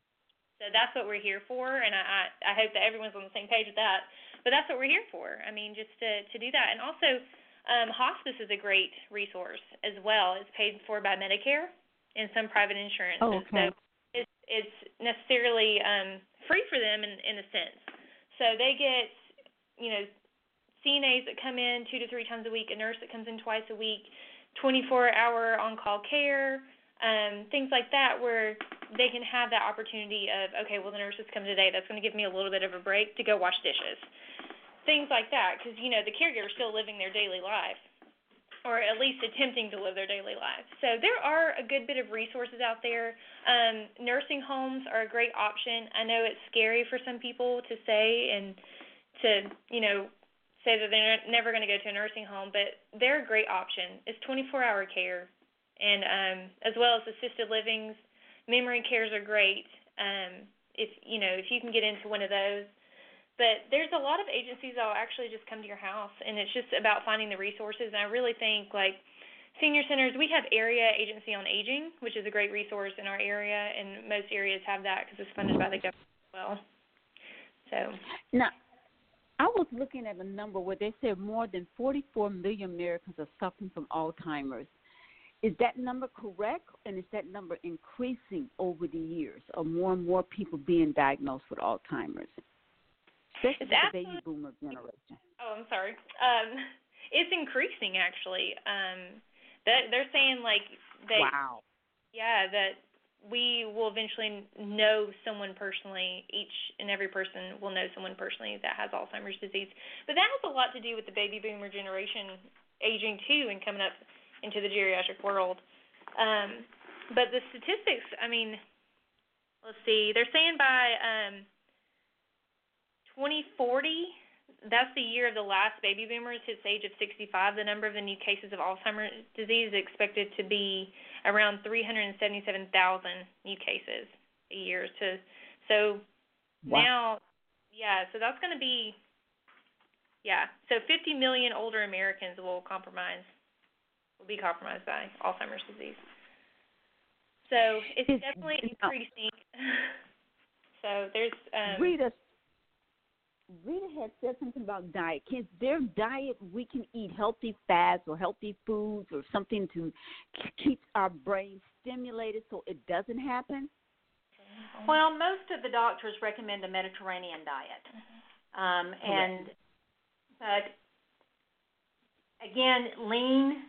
So that's what we're here for, and I, I I hope that everyone's on the same page with that. But that's what we're here for. I mean, just to to do that, and also um, hospice is a great resource as well. It's paid for by Medicare and some private insurances. Oh, okay. So it's it's necessarily um, free for them in in a sense. So they get you know CNAs that come in two to three times a week, a nurse that comes in twice a week, 24 hour on call care, um, things like that, where they can have that opportunity of, okay, well, the nurse has come today, that's going to give me a little bit of a break to go wash dishes. Things like that, because, you know, the caregiver's still living their daily life, or at least attempting to live their daily life. So there are a good bit of resources out there. Um, nursing homes are a great option. I know it's scary for some people to say and to, you know, say that they're never going to go to a nursing home, but they're a great option. It's 24-hour care, and um, as well as assisted livings, memory cares are great. Um, if you know if you can get into one of those, but there's a lot of agencies that will actually just come to your house, and it's just about finding the resources. And I really think like senior centers, we have area agency on aging, which is a great resource in our area, and most areas have that because it's funded by the government as well. So. Now, I was looking at a number where they said more than 44 million Americans are suffering from Alzheimer's. Is that number correct, and is that number increasing over the years, or more and more people being diagnosed with Alzheimer's, especially the baby boomer generation? Oh, I'm sorry. Um, it's increasing actually. Um, that they're saying like they, wow. yeah, that we will eventually know someone personally. Each and every person will know someone personally that has Alzheimer's disease. But that has a lot to do with the baby boomer generation aging too and coming up into the geriatric world. Um, but the statistics, I mean, let's see. They're saying by um, 2040 that's the year of the last baby boomers hits the age of 65. The number of the new cases of Alzheimer's disease is expected to be around 377,000 new cases a year. To so Wow. now, yeah, so that's going to be yeah. So 50 million older Americans will compromise will be compromised by Alzheimer's disease. So it's Is- definitely you increasing. so there's um, Rita, Rita had said something about diet. Can there diet we can eat healthy fats or healthy foods or something to keep our brain stimulated so it doesn't happen? Well, most of the doctors recommend a Mediterranean diet. Um, and but again, lean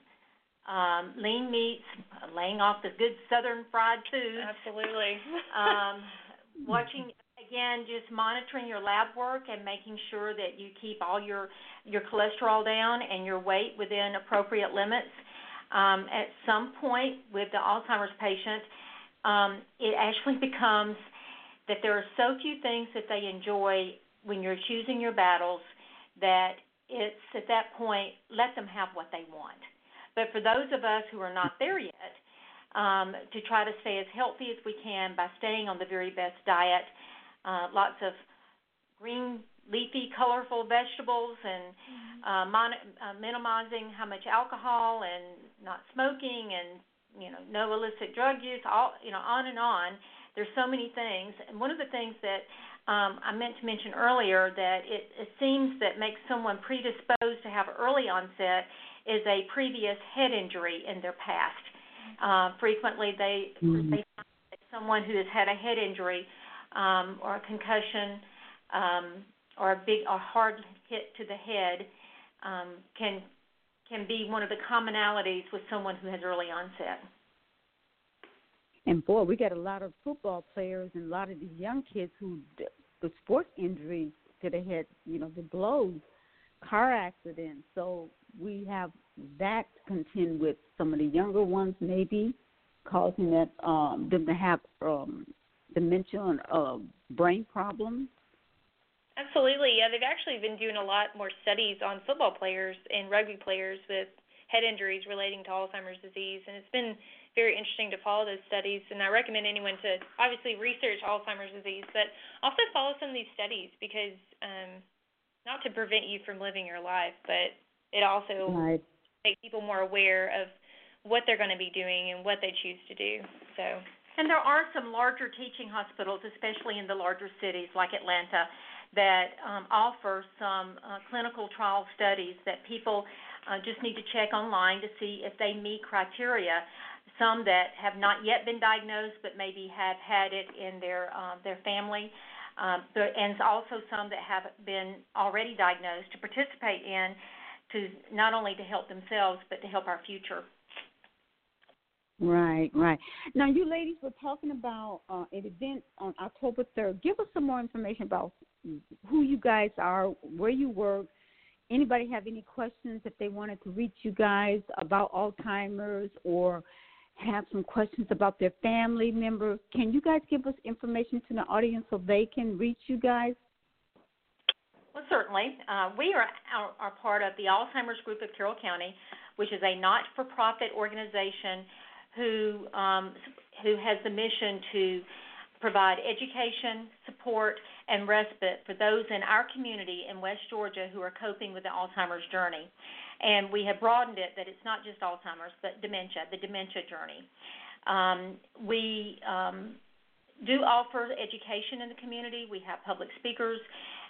um, lean meats, laying off the good southern fried foods. absolutely. Um, watching again, just monitoring your lab work and making sure that you keep all your your cholesterol down and your weight within appropriate limits. Um, at some point with the Alzheimer's patient, um, it actually becomes that there are so few things that they enjoy when you're choosing your battles that it's at that point let them have what they want. But for those of us who are not there yet, um, to try to stay as healthy as we can by staying on the very best diet, uh, lots of green leafy, colorful vegetables and uh, mon- uh, minimizing how much alcohol and not smoking and you know no illicit drug use. All you know, on and on. There's so many things, and one of the things that um, I meant to mention earlier that it, it seems that makes someone predisposed to have early onset is a previous head injury in their past. Uh, frequently, they, mm-hmm. they someone who has had a head injury um, or a concussion um, or a big or hard hit to the head um, can can be one of the commonalities with someone who has early onset. And boy, we got a lot of football players and a lot of these young kids who the sports injuries to the head, you know, the blows, car accidents. So we have that to contend with some of the younger ones, maybe causing that um, them to have um, dementia and uh, brain problems. Absolutely, yeah. They've actually been doing a lot more studies on football players and rugby players with head injuries relating to Alzheimer's disease, and it's been very interesting to follow those studies. And I recommend anyone to obviously research Alzheimer's disease, but also follow some of these studies because um, not to prevent you from living your life, but it also right. makes people more aware of what they're going to be doing and what they choose to do. So. And there are some larger teaching hospitals, especially in the larger cities like Atlanta, that um, offer some uh, clinical trial studies that people uh, just need to check online to see if they meet criteria. Some that have not yet been diagnosed, but maybe have had it in their uh, their family, um, and also some that have been already diagnosed to participate in, to not only to help themselves but to help our future. Right, right. Now, you ladies were talking about uh, an event on October 3rd. Give us some more information about who you guys are, where you work. Anybody have any questions if they wanted to reach you guys about Alzheimer's or have some questions about their family member? Can you guys give us information to the audience so they can reach you guys? Well, certainly. Uh, we are, are, are part of the Alzheimer's Group of Carroll County, which is a not for profit organization who um, who has the mission to provide education, support, and respite for those in our community in West Georgia who are coping with the Alzheimer's journey. And we have broadened it that it's not just Alzheimer's, but dementia, the dementia journey. Um, we um, do offer education in the community. We have public speakers.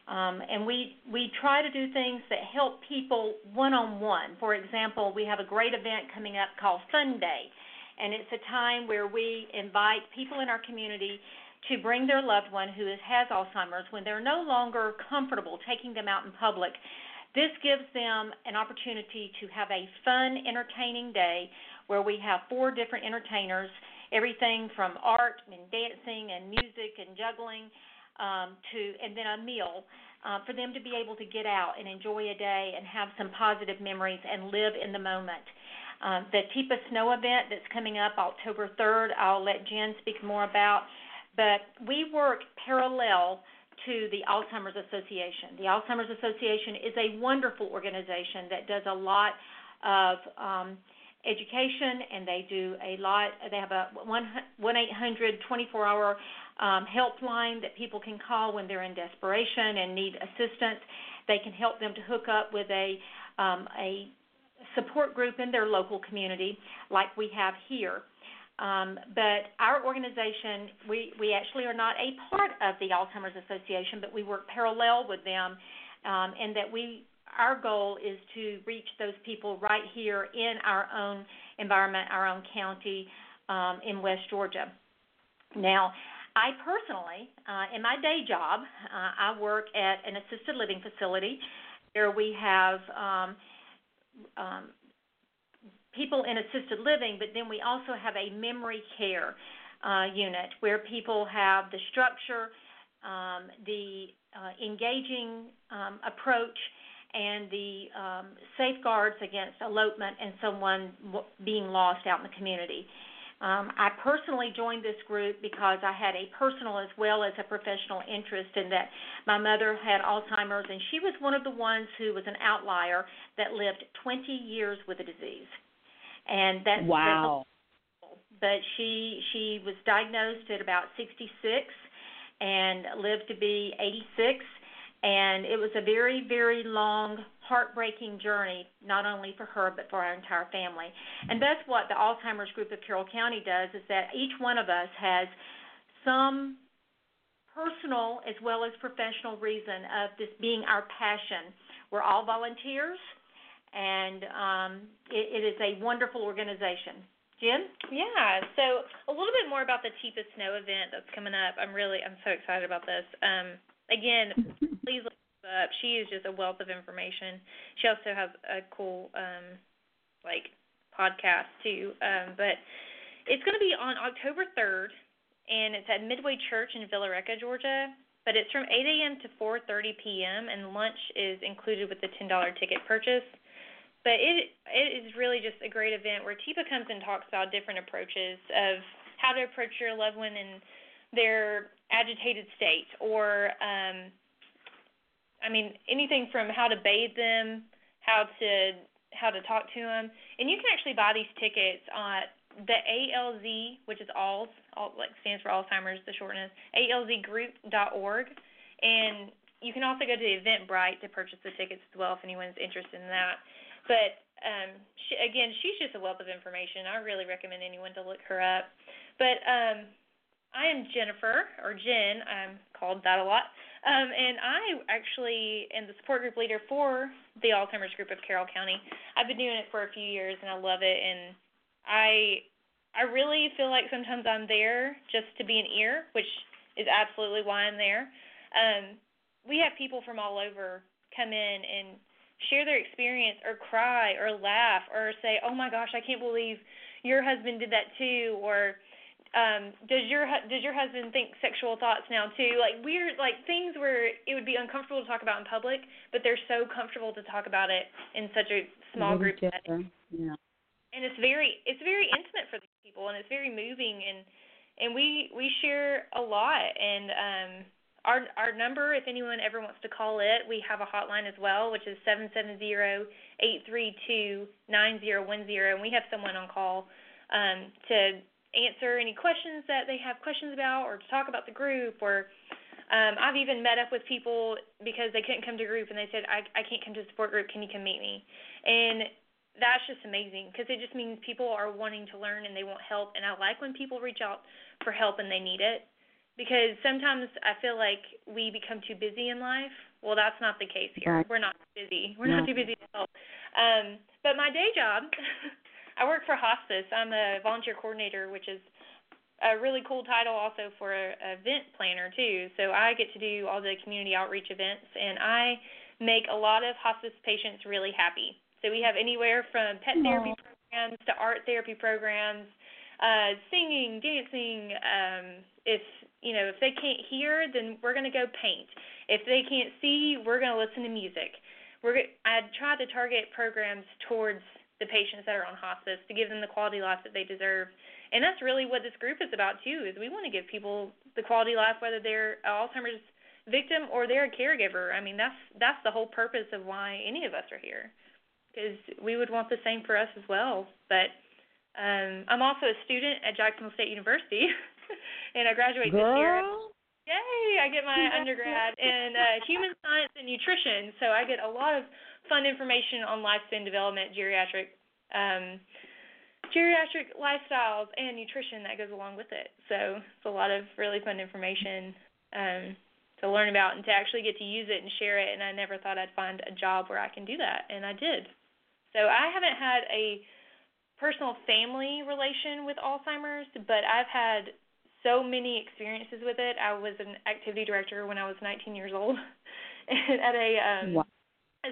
Um, and we, we try to do things that help people one on one. For example, we have a great event coming up called Fun Day and it's a time where we invite people in our community to bring their loved one who has Alzheimer's when they're no longer comfortable taking them out in public. This gives them an opportunity to have a fun, entertaining day where we have four different entertainers, everything from art and dancing and music and juggling um, to, and then a meal. Uh, for them to be able to get out and enjoy a day and have some positive memories and live in the moment. Um, the Teepa Snow event that's coming up October 3rd, I'll let Jen speak more about. But we work parallel to the Alzheimer's Association. The Alzheimer's Association is a wonderful organization that does a lot of um, education, and they do a lot. They have a 1 800 24 hour um, helpline that people can call when they're in desperation and need assistance. They can help them to hook up with a um, a support group in their local community, like we have here. Um, but our organization, we, we actually are not a part of the Alzheimer's Association, but we work parallel with them, um, and that we our goal is to reach those people right here in our own environment, our own county um, in West Georgia. Now, I personally, uh, in my day job, uh, I work at an assisted living facility where we have um, um, people in assisted living, but then we also have a memory care uh, unit where people have the structure, um, the uh, engaging um, approach, and the um, safeguards against elopement and someone being lost out in the community. Um, I personally joined this group because I had a personal as well as a professional interest in that my mother had Alzheimer's, and she was one of the ones who was an outlier that lived 20 years with the disease. And that's wow. That's, but she she was diagnosed at about 66 and lived to be 86. And it was a very, very long, heartbreaking journey, not only for her, but for our entire family. And that's what the Alzheimer's group of Carroll County does is that each one of us has some personal as well as professional reason of this being our passion. We're all volunteers, and um, it, it is a wonderful organization. Jen? Yeah. So a little bit more about the Teepa Snow event that's coming up. I'm really I'm so excited about this. Um, again, please up. She is just a wealth of information. She also has a cool um, like podcast too. Um, but it's going to be on October 3rd, and it's at Midway Church in Villa Rica, Georgia. But it's from 8 a.m. to 4:30 p.m. and lunch is included with the $10 ticket purchase but it it is really just a great event where Teepa comes and talks about different approaches of how to approach your loved one in their agitated state or um I mean anything from how to bathe them, how to how to talk to them. And you can actually buy these tickets on the ALZ, which is ALZ, all, like stands for Alzheimer's, the shortness, alzgroup.org. And you can also go to Eventbrite to purchase the tickets as well if anyone's interested in that. But um, she, again, she's just a wealth of information. I really recommend anyone to look her up. But um, I am Jennifer, or Jen. I'm called that a lot. Um, and I actually am the support group leader for the Alzheimer's group of Carroll County. I've been doing it for a few years, and I love it. And I I really feel like sometimes I'm there just to be an ear, which is absolutely why I'm there. Um, we have people from all over come in and share their experience or cry or laugh or say, "Oh my gosh, I can't believe your husband did that too," or um, does your does your husband think sexual thoughts now too? Like weird, like things where it would be uncomfortable to talk about in public, but they're so comfortable to talk about it in such a small group setting. Yeah. And it's very it's very intimate for these people, and it's very moving, and and we we share a lot, and um, our our number, if anyone ever wants to call it, we have a hotline as well, which is seven seven zero eight three two nine zero one zero, and we have someone on call um, to answer any questions that they have questions about, or to talk about the group, or um, I've even met up with people because they couldn't come to group and they said, I, I can't come to support group. Can you come meet me? And that's just amazing because it just means people are wanting to learn and they want help. And I like when people reach out for help and they need it because sometimes I feel like we become too busy in life. Well, that's not the case here. We're not busy. We're not too busy to help. Um, but my day job, I work for hospice. I'm a volunteer coordinator, which is a really cool title also for a, event planner too. So I get to do all the community outreach events, and I make a lot of hospice patients really happy. So we have anywhere from pet therapy programs to art therapy programs, uh, singing, dancing. Um, if you know, if they can't hear, then we're going to go paint. If they can't see, we're going to listen to music. We're I try to target programs towards the patients that are on hospice to give them the quality life that they deserve. And that's really what this group is about too. Is we want to give people the quality life whether they're an Alzheimer's victim or they're a caregiver. I mean, that's that's the whole purpose of why any of us are here. Because we would want the same for us as well. But um I'm also a student at Jacksonville State University. and I graduate Girl. this year. Yay! I get my undergrad in uh, human science and nutrition, so I get a lot of fun information on lifespan development, geriatric, um, geriatric lifestyles, and nutrition that goes along with it. So it's a lot of really fun information um, to learn about and to actually get to use it and share it. And I never thought I'd find a job where I can do that, and I did. So I haven't had a personal family relation with Alzheimer's, but I've had so many experiences with it. I was an activity director when I was 19 years old at a um, wow.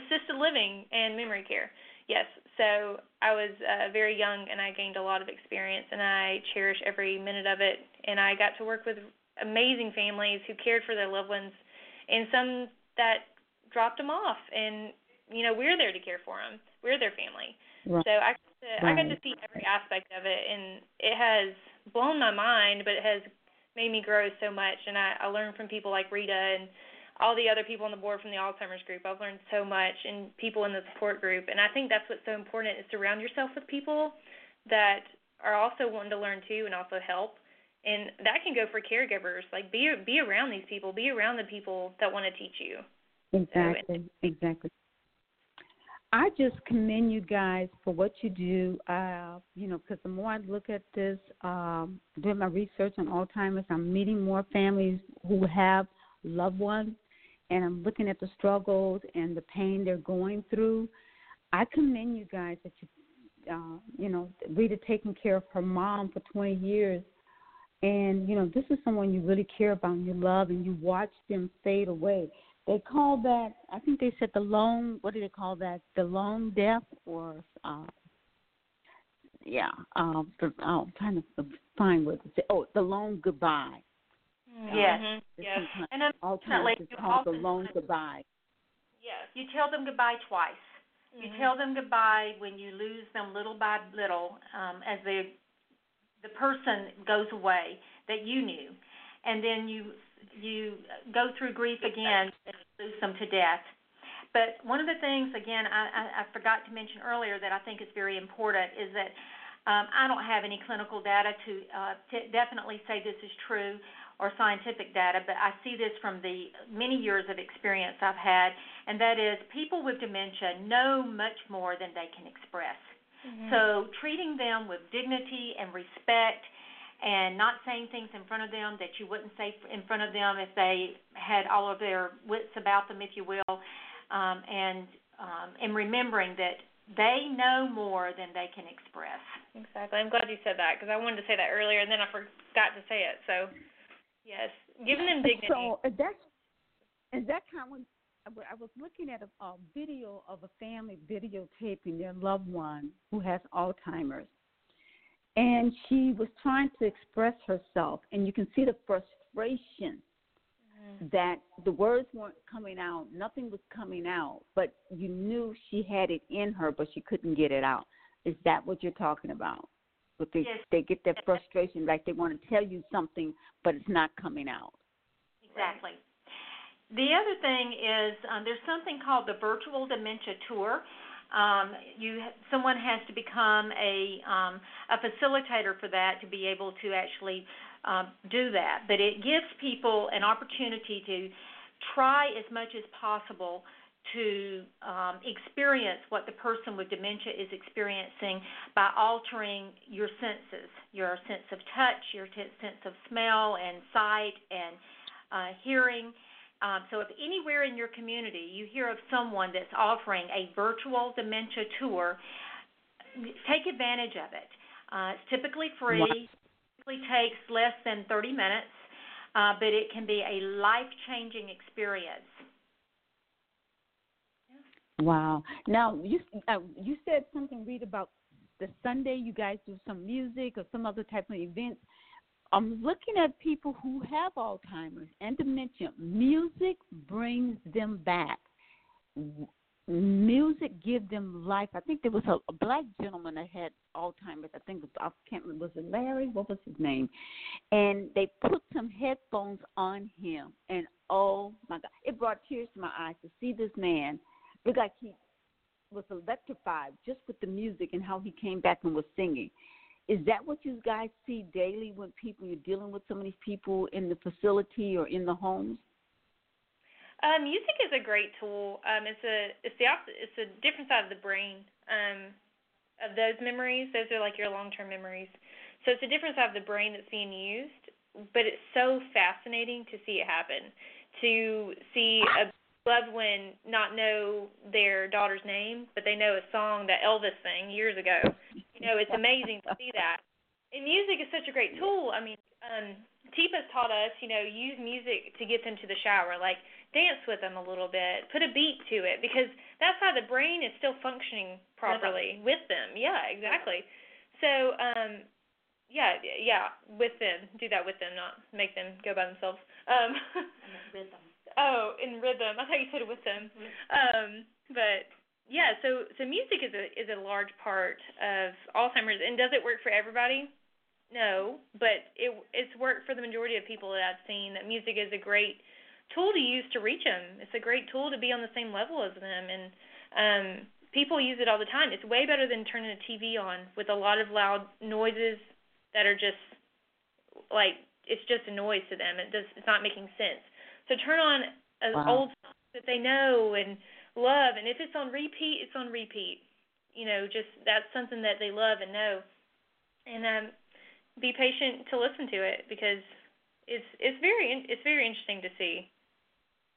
Assisted living and memory care. Yes, so I was uh, very young and I gained a lot of experience and I cherish every minute of it. And I got to work with amazing families who cared for their loved ones, and some that dropped them off. And you know we're there to care for them. We're their family. Right. So I got to, right. I got to see every aspect of it, and it has blown my mind, but it has made me grow so much. And I, I learned from people like Rita and all the other people on the board from the Alzheimer's group. I've learned so much, and people in the support group. And I think that's what's so important is surround yourself with people that are also wanting to learn too and also help. And that can go for caregivers. Like be be around these people. Be around the people that want to teach you. Exactly, so, exactly. I just commend you guys for what you do. Uh, you know, because the more I look at this, um, doing my research on Alzheimer's, I'm meeting more families who have loved ones, and I'm looking at the struggles and the pain they're going through. I commend you guys that you, uh, you know, Rita taking care of her mom for 20 years, and you know, this is someone you really care about and you love, and you watch them fade away they call that I think they said the lone what do they call that? The lone death or uh yeah, um the, oh, I'm trying to find what to say. Oh, the lone goodbye. Yes. Uh, yes. And unfortunately, it's called the goodbye. Yes. You tell them goodbye twice. Mm-hmm. You tell them goodbye when you lose them little by little, um, as the the person goes away that you knew, and then you you go through grief again and lose them to death. But one of the things, again, I, I, I forgot to mention earlier that I think is very important is that um, I don't have any clinical data to, uh, to definitely say this is true or scientific data, but I see this from the many years of experience I've had, and that is people with dementia know much more than they can express. Mm-hmm. So treating them with dignity and respect and not saying things in front of them that you wouldn't say in front of them if they had all of their wits about them, if you will, um, and um, and remembering that they know more than they can express. Exactly. I'm glad you said that because I wanted to say that earlier and then I forgot to say it. So, yes, giving them dignity. So uh, that's is that kind of I was looking at a, a video of a family videotaping their loved one who has Alzheimer's, and she was trying to express herself and you can see the frustration mm-hmm. that the words weren't coming out nothing was coming out but you knew she had it in her but she couldn't get it out is that what you're talking about but they yes. they get that frustration like they want to tell you something but it's not coming out exactly the other thing is um, there's something called the virtual dementia tour um, you someone has to become a um, a facilitator for that to be able to actually um, do that. But it gives people an opportunity to try as much as possible to um, experience what the person with dementia is experiencing by altering your senses, your sense of touch, your t- sense of smell and sight and uh, hearing um, so if anywhere in your community you hear of someone that's offering a virtual dementia tour, take advantage of it. Uh, it's typically free. It typically takes less than 30 minutes, uh, but it can be a life-changing experience. Wow. Now you uh, you said something Rita about the Fun Day you guys do some music or some other type of events. I'm looking at people who have Alzheimer's and dementia. Music brings them back. Music gives them life. I think there was a, a black gentleman that had Alzheimer's. I think I can't remember. Was it Larry? What was his name? And they put some headphones on him, and oh my God, it brought tears to my eyes to see this man. Looked like he was electrified just with the music and how he came back and was singing. Is that what you guys see daily when people you're dealing with of these people in the facility or in the homes? Uh, music is a great tool. Um, it's a it's the opposite, it's a different side of the brain um, of those memories. Those are like your long term memories. So it's a different side of the brain that's being used. But it's so fascinating to see it happen. To see a loved one not know their daughter's name, but they know a song that Elvis sang years ago. You know, it's amazing to see that. And music is such a great tool. I mean, um, Teepa's taught us, you know, use music to get them to the shower. Like dance with them a little bit, put a beat to it, because that's how the brain is still functioning properly with them. Yeah, exactly. So, um, yeah, yeah, with them. Do that with them, not make them go by themselves. Um, rhythm. Oh, in rhythm. I thought you said with them. Um, but yeah, so so music is a is a large part of Alzheimer's. And does it work for everybody? No, but it it's worked for the majority of people that I've seen. That music is a great tool to use to reach them. It's a great tool to be on the same level as them, and um, people use it all the time. It's way better than turning a TV on with a lot of loud noises that are just like it's just a noise to them. It does it's not making sense. So turn on an wow. old song that they know and love, and if it's on repeat, it's on repeat. You know, just that's something that they love and know, and um, be patient to listen to it because it's it's very it's very interesting to see.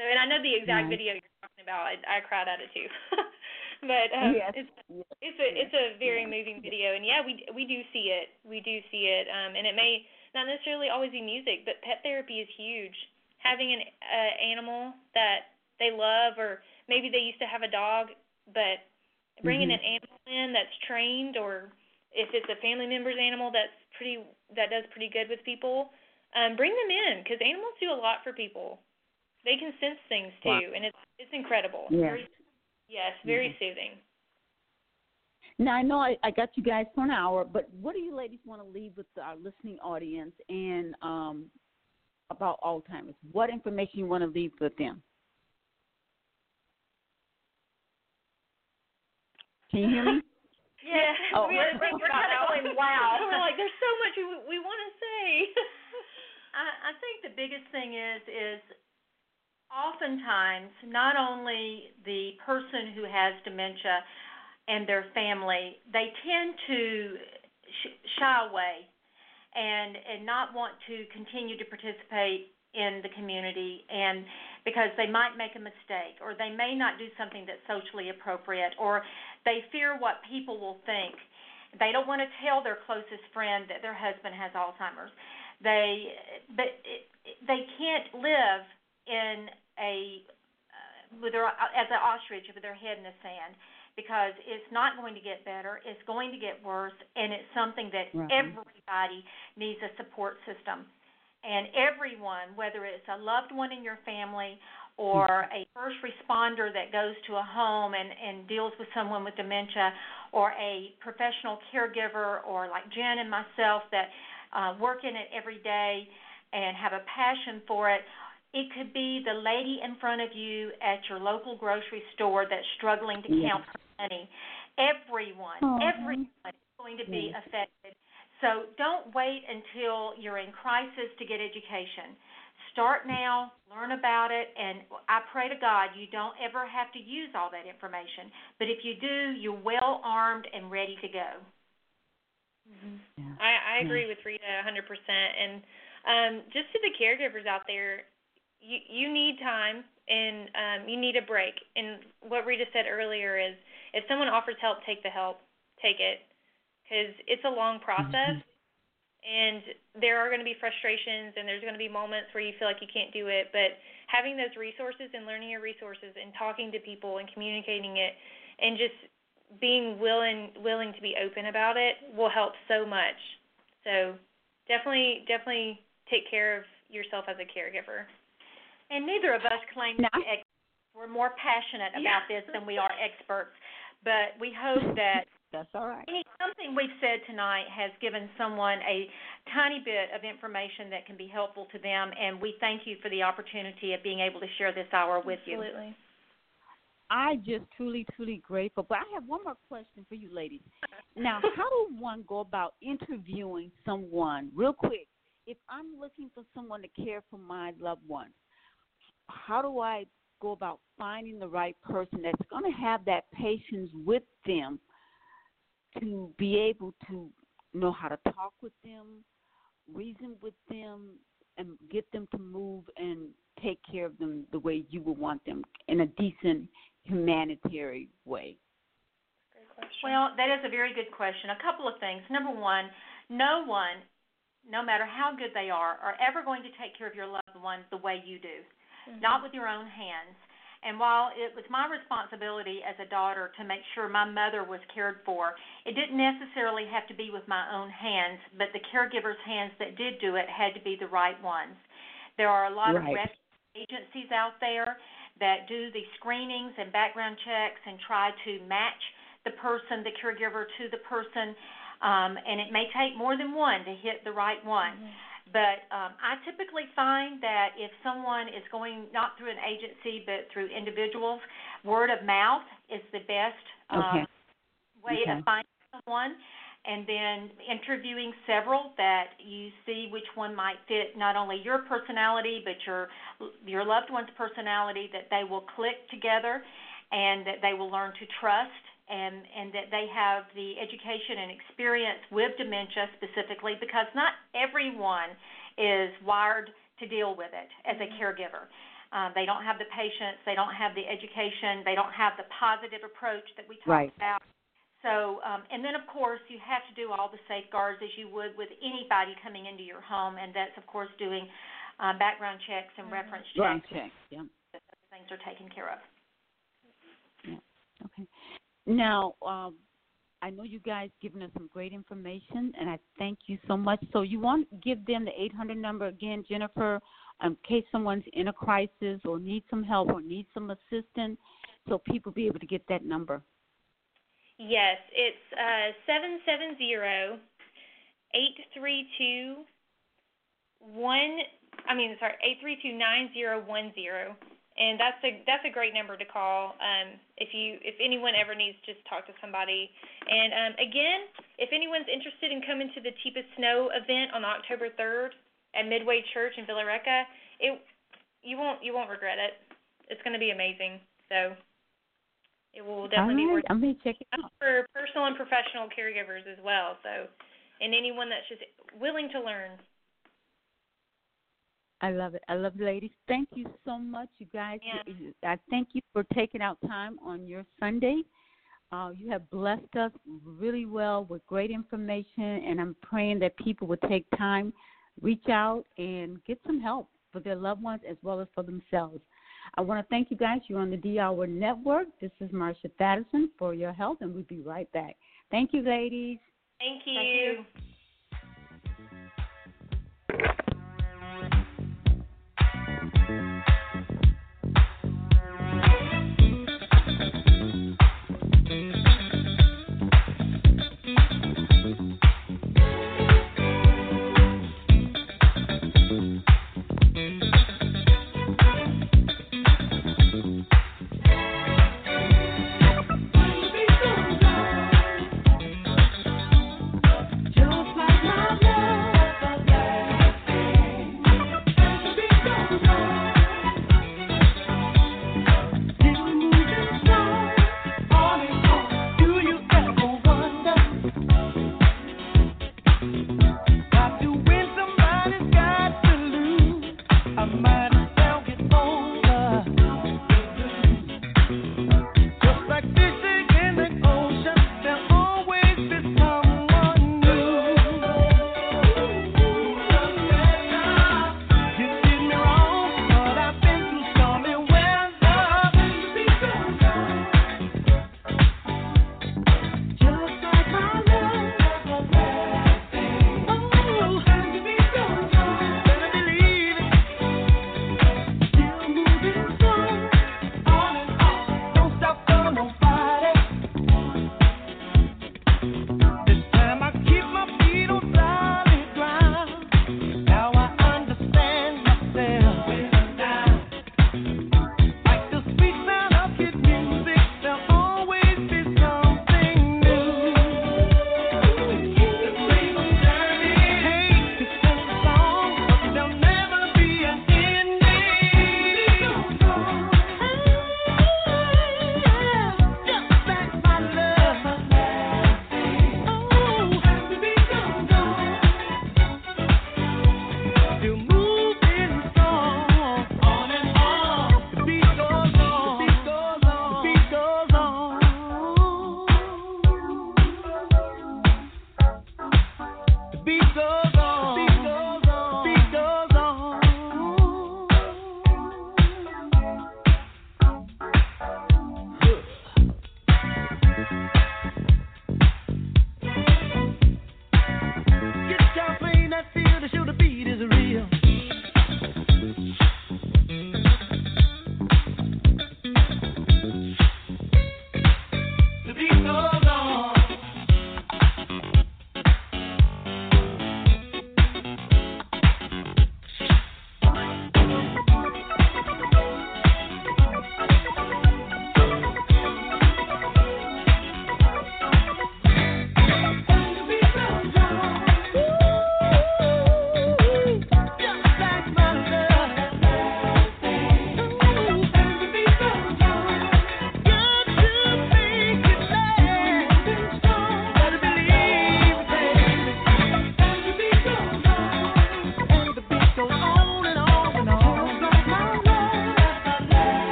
So, and I know the exact right. video you're talking about. I, I cried at it too. but um, yes. it's yes. it's a it's a very yes. moving video, and yeah, we we do see it. We do see it, um, and it may not necessarily always be music, but pet therapy is huge. Having an uh, animal that they love, or maybe they used to have a dog, but bringing mm-hmm. an animal in that's trained, or if it's a family member's animal that's pretty that does pretty good with people, um, bring them in because animals do a lot for people. They can sense things too, wow. and it's it's incredible. Yes. Very, yes, very mm-hmm. soothing. Now I know I, I got you guys for an hour, but what do you ladies want to leave with our listening audience and um, about Alzheimer's? What information you want to leave with them? Can you hear me? Yeah, oh. we're, we're, we're kind of going wow. we're like, there's so much we, we want to say. I, I think the biggest thing is is oftentimes not only the person who has dementia and their family, they tend to sh- shy away and and not want to continue to participate in the community and because they might make a mistake or they may not do something that's socially appropriate or they fear what people will think. They don't want to tell their closest friend that their husband has Alzheimer's. They but it, they can't live in a uh, with their as an ostrich with their head in the sand because it's not going to get better. It's going to get worse, and it's something that right. everybody needs a support system. And everyone, whether it's a loved one in your family or a first responder that goes to a home and, and deals with someone with dementia, or a professional caregiver, or like Jen and myself that uh, work in it every day and have a passion for it, it could be the lady in front of you at your local grocery store that's struggling to yes. count her money. Everyone, Aww. everyone is going to be yes. affected. So don't wait until you're in crisis to get education. Start now, learn about it, and I pray to God you don't ever have to use all that information. But if you do, you're well armed and ready to go. Mm-hmm. Yeah. I, I agree yeah. with Rita 100%. And um, just to the caregivers out there, you you need time and um, you need a break. And what Rita said earlier is, if someone offers help, take the help, take it, because it's a long process. Mm-hmm. And there are going to be frustrations, and there's going to be moments where you feel like you can't do it. But having those resources and learning your resources and talking to people and communicating it, and just being willing willing to be open about it will help so much. So definitely definitely take care of yourself as a caregiver. And neither of us claim to No. be experts. We're more passionate about Yeah. this than we are experts. But we hope that That's all right. any- something we've said tonight has given someone a tiny bit of information that can be helpful to them. And we thank you for the opportunity of being able to share this hour with you. Absolutely. I just truly, truly grateful. But I have one more question for you, ladies. Now, how do one go about interviewing someone, real quick? If I'm looking for someone to care for my loved one, how do I go about finding the right person that's going to have that patience with them to be able to know how to talk with them, reason with them, and get them to move and take care of them the way you would want them in a decent humanitarian way? Well, that is a very good question. A couple of things. Number one, no one, no matter how good they are, are ever going to take care of your loved one the way you do, mm-hmm. not with your own hands. And while it was my responsibility as a daughter to make sure my mother was cared for, it didn't necessarily have to be with my own hands, but the caregiver's hands that did do it had to be the right ones. There are a lot Right. of rescue agencies out there that do the screenings and background checks and try to match the person, the caregiver, to the person. Um, and it may take more than one to hit the right one. Mm-hmm. But um, I typically find that if someone is going not through an agency but through individuals, word of mouth is the best Okay. um, way Okay. of finding someone. and then interviewing several that you see which one might fit not only your personality but your your loved one's personality that they will click together and that they will learn to trust and and that they have the education and experience with dementia specifically because not everyone is wired to deal with it as a mm-hmm. caregiver. Uh, they don't have the patience, they don't have the education, they don't have the positive approach that we talked right. about so, um, and then of course you have to do all the safeguards as you would with anybody coming into your home, and that's of course doing uh, background checks and mm-hmm. reference checks. Background checks, yeah. Things are taken care of. Yeah. Okay. Now, um, I know you guys given us some great information, and I thank you so much. So, you want to give them the 800 number again, Jennifer, in case someone's in a crisis or needs some help or needs some assistance, so people be able to get that number. Yes, it's uh seven seven zero eight three two one. I mean, sorry, eight three two nine zero one zero, and that's a that's a great number to call. Um, if you if anyone ever needs to just talk to somebody. And um, again, if anyone's interested in coming to the Teepa Snow event on October third at Midway Church in Villa Rica, it you won't you won't regret it. It's going to be amazing. So it will definitely right. be worth. I'm gonna check it out for personal and professional caregivers as well. So, and anyone that's just willing to learn. I love it. I love it, ladies. Thank you so much, you guys. Yeah. I thank you for taking out time on your Sunday. Uh, you have blessed us really well with great information, and I'm praying that people will take time, reach out, and get some help for their loved ones as well as for themselves. I want to thank you guys. You're on the D Hour Network. This is Marsha Thadison for your health, and we'll be right back. Thank you, ladies. Thank you. Thank you. Thank you.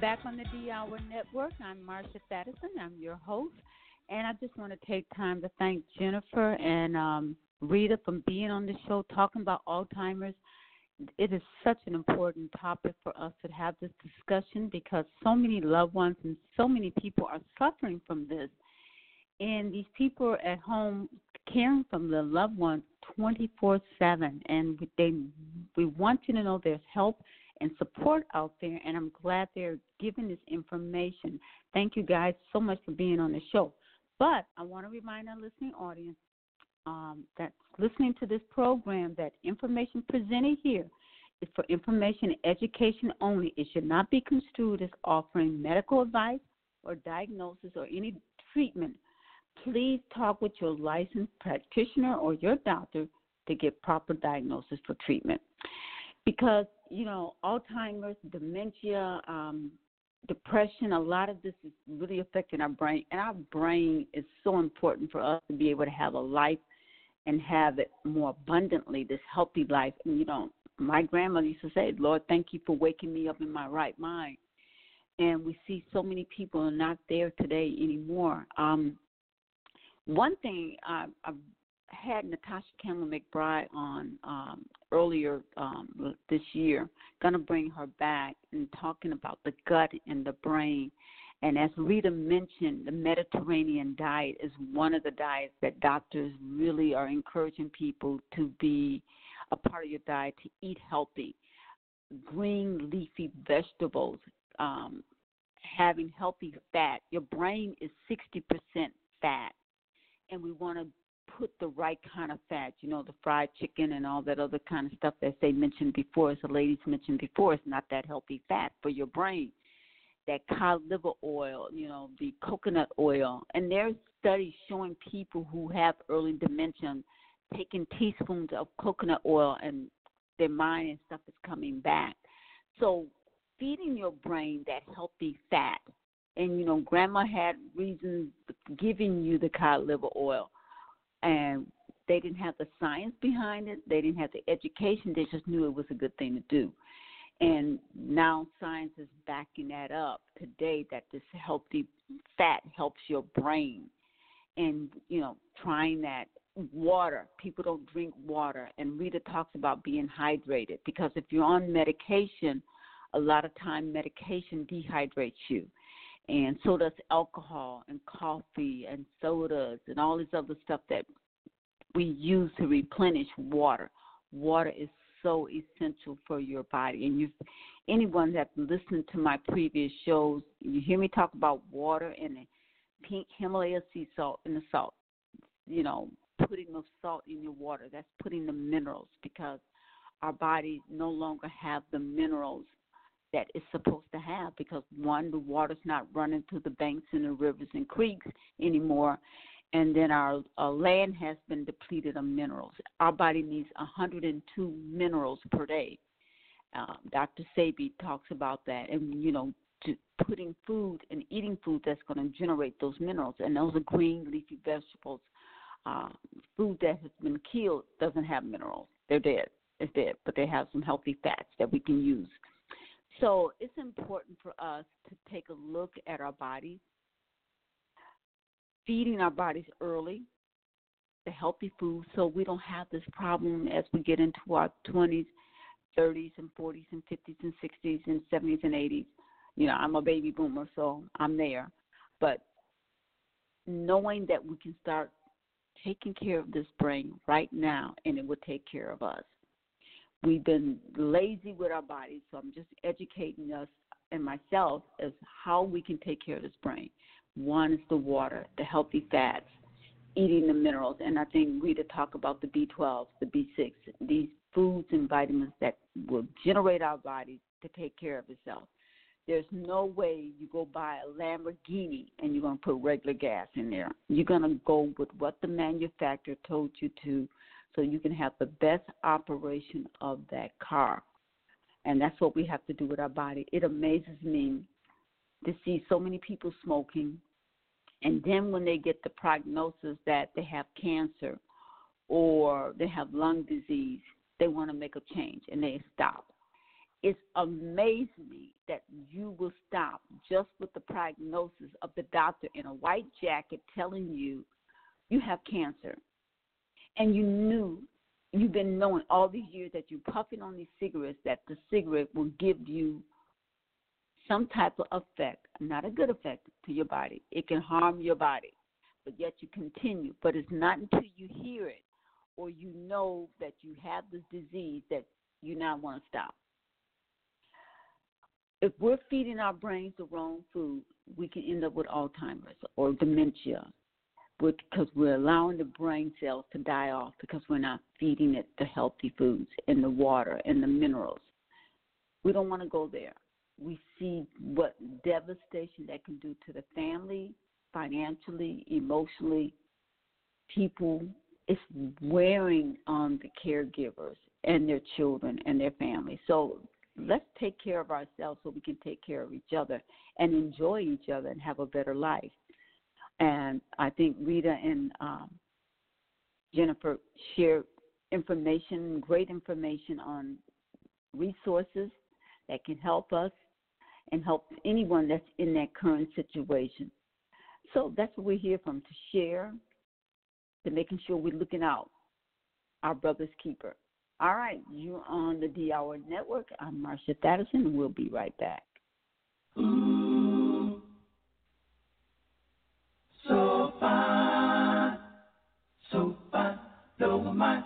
Back on the D Hour Network. I'm Marsha Thadison. I'm your host. And I just want to take time to thank Jennifer and um, Rita for being on the show talking about Alzheimer's. It is such an important topic for us to have this discussion because so many loved ones and so many people are suffering from this. And these people are at home caring for their loved ones 24 7. And they, we want you to know there's help and support out there, and I'm glad they're giving this information. Thank you guys so much for being on the show. But I want to remind our listening audience um, that's listening to this program that information presented here is for information and education only. It should not be construed as offering medical advice or diagnosis or any treatment. Please talk with your licensed practitioner or your doctor to get proper diagnosis for treatment. Because you know, Alzheimer's, dementia, um, depression, a lot of this is really affecting our brain. And our brain is so important for us to be able to have a life and have it more abundantly, this healthy life. And, you know, my grandmother used to say, Lord, thank you for waking me up in my right mind. And we see so many people are not there today anymore. Um, one thing I, I've had Natasha Campbell McBride on um, earlier um, this year. Going to bring her back and talking about the gut and the brain. And as Rita mentioned, the Mediterranean diet is one of the diets that doctors really are encouraging people to be a part of your diet to eat healthy. Green leafy vegetables, um, having healthy fat. Your brain is 60% fat, and we want to put the right kind of fat, you know, the fried chicken and all that other kind of stuff that they mentioned before, as the ladies mentioned before, is not that healthy fat for your brain. That cod liver oil, you know, the coconut oil. And there's studies showing people who have early dementia taking teaspoons of coconut oil and their mind and stuff is coming back. So feeding your brain that healthy fat and you know grandma had reasons giving you the cod liver oil and they didn't have the science behind it. They didn't have the education. They just knew it was a good thing to do. And now science is backing that up today that this healthy fat helps your brain. And, you know, trying that water. People don't drink water. And Rita talks about being hydrated because if you're on medication, a lot of time medication dehydrates you. And so does alcohol and coffee and sodas and all this other stuff that we use to replenish water. Water is so essential for your body. And you anyone that's listened to my previous shows, you hear me talk about water and the pink Himalaya sea salt and the salt. You know, putting the salt in your water. That's putting the minerals because our bodies no longer have the minerals that it's supposed to have because one, the water's not running through the banks and the rivers and creeks anymore, and then our, our land has been depleted of minerals. Our body needs 102 minerals per day. Uh, Dr. Sebi talks about that, and you know, putting food and eating food that's going to generate those minerals, and those are green leafy vegetables. Uh, food that has been killed doesn't have minerals; they're dead. It's dead, but they have some healthy fats that we can use. So it's important for us to take a look at our bodies, feeding our bodies early, the healthy food, so we don't have this problem as we get into our 20s, 30s, and 40s, and 50s, and 60s, and 70s, and 80s. You know, I'm a baby boomer, so I'm there. But knowing that we can start taking care of this brain right now, and it will take care of us we've been lazy with our bodies. So I'm just educating us and myself as how we can take care of this brain. One is the water, the healthy fats, eating the minerals, and I think Rita talked about the B12, the B6, these foods and vitamins that will generate our bodies to take care of itself. There's no way you go buy a Lamborghini and you're going to put regular gas in there. You're going to go with what the manufacturer told you to so you can have the best operation of that car. And that's what we have to do with our body. It amazes me to see so many people smoking, and then when they get the prognosis that they have cancer or they have lung disease, they want to make a change and they stop. It's amazing me that you will stop just with the prognosis of the doctor in a white jacket telling you you have cancer. And you knew, you've been knowing all these years that you're puffing on these cigarettes that the cigarette will give you some type of effect, not a good effect to your body. It can harm your body, but yet you continue. But it's not until you hear it or you know that you have this disease that you now want to stop. If we're feeding our brains the wrong food, we can end up with Alzheimer's or dementia because we're allowing the brain cells to die off because we're not feeding it the healthy foods and the water and the minerals. We don't want to go there. We see what devastation that can do to the family, financially, emotionally. People, it's wearing on the caregivers and their children and their families. So let's take care of ourselves so we can take care of each other and enjoy each other and have a better life. And I think Rita and um, Jennifer share information, great information on resources that can help us and help anyone that's in that current situation. So that's what we're here from to share, to making sure we're looking out, our brother's keeper. All right, you're on the D Hour Network. I'm Marsha Thadison, and we'll be right back. Mind.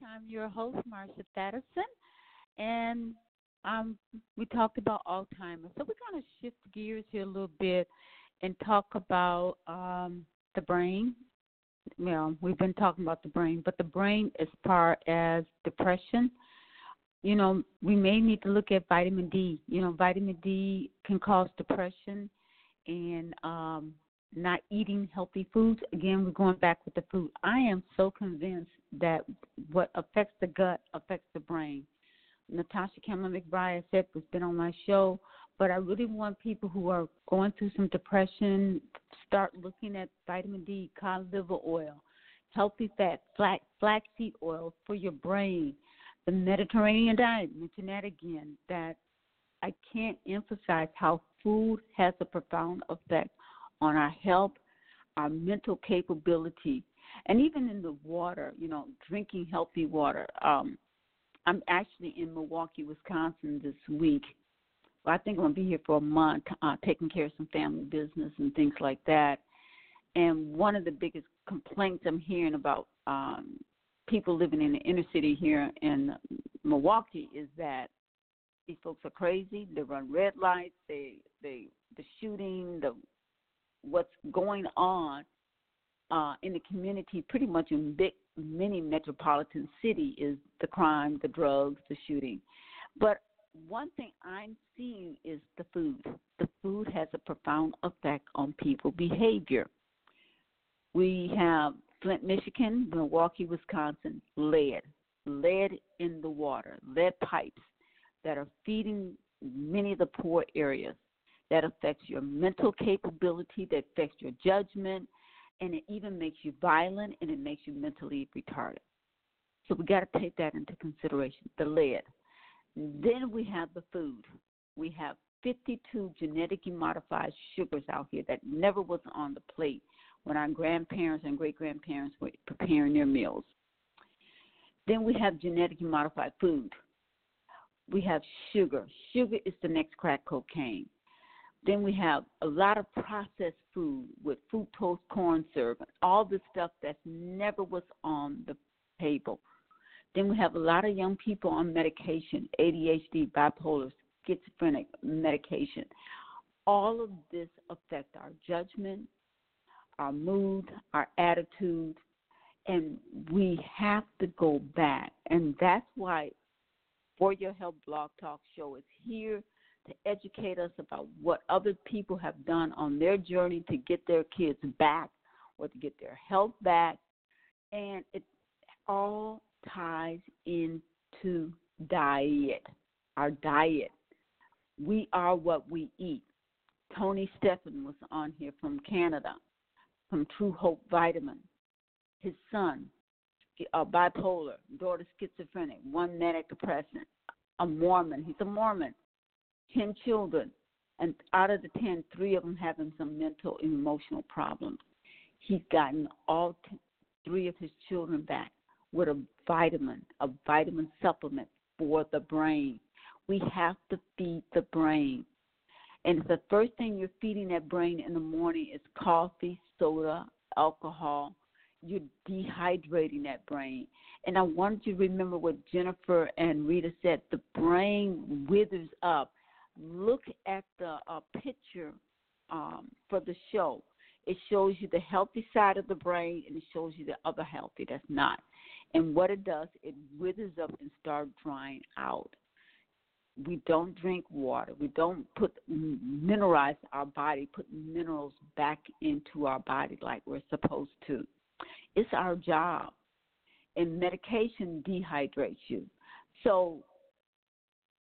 I'm your host, Marsha Thadison, and um, we talked about Alzheimer's. So we're going to shift gears here a little bit and talk about um, the brain. Well, we've been talking about the brain, but the brain as far as depression. You know, we may need to look at vitamin D. You know, vitamin D can cause depression and um, not eating healthy foods. Again, we're going back with the food. I am so convinced that what affects the gut affects the brain. Natasha Campbell McBride said has been on my show, but I really want people who are going through some depression start looking at vitamin D, cod liver oil, healthy fat, flax, flaxseed oil for your brain, the Mediterranean diet. Mention that again. That I can't emphasize how food has a profound effect on our health, our mental capability, and even in the water, you know, drinking healthy water. Um, I'm actually in Milwaukee, Wisconsin this week. I think I'm going to be here for a month, uh, taking care of some family business and things like that. And one of the biggest complaints I'm hearing about um, people living in the inner city here in Milwaukee is that these folks are crazy. They run red lights. They they the shooting, the what's going on uh, in the community, pretty much in big, many metropolitan city, is the crime, the drugs, the shooting. But one thing I'm seeing is the food. The food has a profound effect on people behavior. We have Flint, Michigan, Milwaukee, Wisconsin, lead, lead in the water, lead pipes that are feeding many of the poor areas that affects your mental capability, that affects your judgment, and it even makes you violent and it makes you mentally retarded. So we got to take that into consideration. The lead. Then we have the food. We have 52 genetically modified sugars out here that never was on the plate when our grandparents and great grandparents were preparing their meals. Then we have genetically modified food. We have sugar. Sugar is the next crack cocaine. Then we have a lot of processed food with fructose corn syrup all the stuff that never was on the table. Then we have a lot of young people on medication, ADHD, bipolar, schizophrenic medication. All of this affect our judgment, our mood, our attitude, and we have to go back. And that's why For Your Health Blog Talk Show is here to educate us about what other people have done on their journey to get their kids back or to get their health back. And it all ties into diet, our diet. We are what we eat. Tony Stephan was on here from Canada, from Truehope Vitamin. His son, uh, bipolar, daughter schizophrenic, one manic depressant, a Mormon. He's a Mormon 10 children, and out of the 10, three of them having some mental and emotional problems. He's gotten all t- three of his children back with a vitamin, a vitamin supplement for the brain. We have to feed the brain. And the first thing you're feeding that brain in the morning is coffee, soda, alcohol. You're dehydrating that brain. And I wanted you to remember what Jennifer and Rita said the brain withers up look at the uh, picture um, for the show. It shows you the healthy side of the brain and it shows you the other healthy that's not. And what it does, it withers up and starts drying out. We don't drink water. We don't put mineralize our body, put minerals back into our body like we're supposed to. It's our job. And medication dehydrates you. So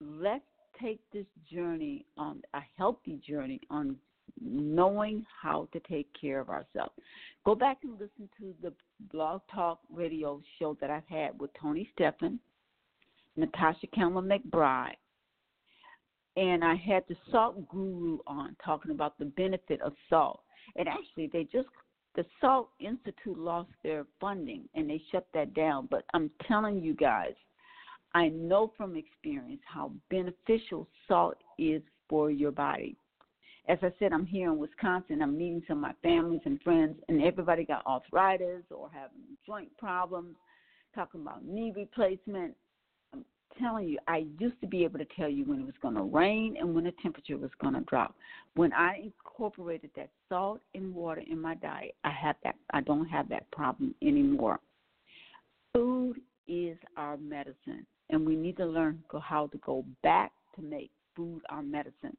let's take this journey on a healthy journey on knowing how to take care of ourselves. Go back and listen to the Blog Talk radio show that I've had with Tony Stephan, Natasha Campbell McBride. and I had the salt guru on talking about the benefit of salt. And actually, they just the Salt Institute lost their funding and they shut that down. But I'm telling you guys, I know from experience how beneficial salt is for your body. As I said, I'm here in Wisconsin. I'm meeting some of my families and friends, and everybody got arthritis or having joint problems, talking about knee replacement I'm telling you, I used to be able to tell you when it was going to rain and when the temperature was going to drop. When I incorporated that salt and water in my diet, I have that. I don't have that problem anymore. Food is our medicine, and we need to learn how to go back to make food our medicine.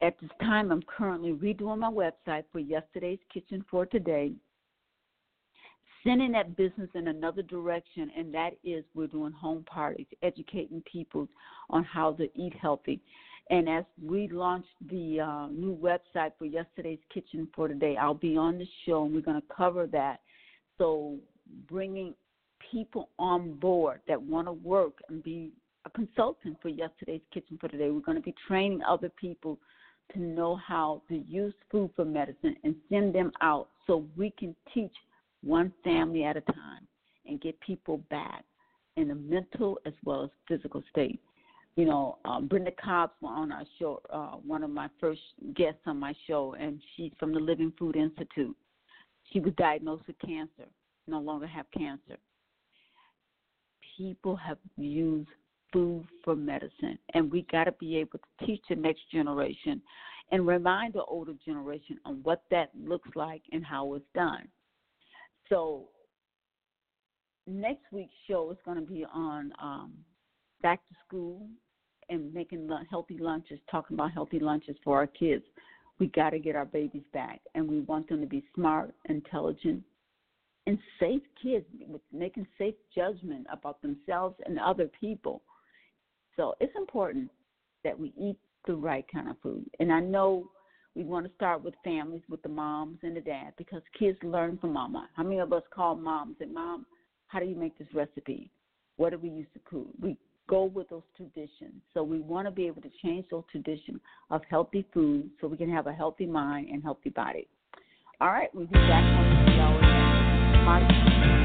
At this time, I'm currently redoing my website for yesterday's kitchen for today sending that business in another direction, and that is we're doing home parties, educating people on how to eat healthy. And as we launch the uh, new website for yesterday's kitchen for today, I'll be on the show and we're going to cover that. So, bringing people on board that want to work and be a consultant for yesterday's kitchen for today, we're going to be training other people to know how to use food for medicine and send them out so we can teach one family at a time, and get people back in a mental as well as physical state. You know, um, Brenda Cobbs was on our show, uh, one of my first guests on my show, and she's from the Living Food Institute. She was diagnosed with cancer, no longer have cancer. People have used food for medicine, and we got to be able to teach the next generation and remind the older generation on what that looks like and how it's done. So next week's show is going to be on um, back to school and making healthy lunches, talking about healthy lunches for our kids. We got to get our babies back, and we want them to be smart, intelligent, and safe kids, with making safe judgment about themselves and other people. So it's important that we eat the right kind of food. And I know we want to start with families, with the moms and the dad, because kids learn from mama. How many of us call moms and mom, how do you make this recipe? What do we use to cook? We go with those traditions. So we want to be able to change those traditions of healthy food so we can have a healthy mind and healthy body. All right, we'll be back on the show. I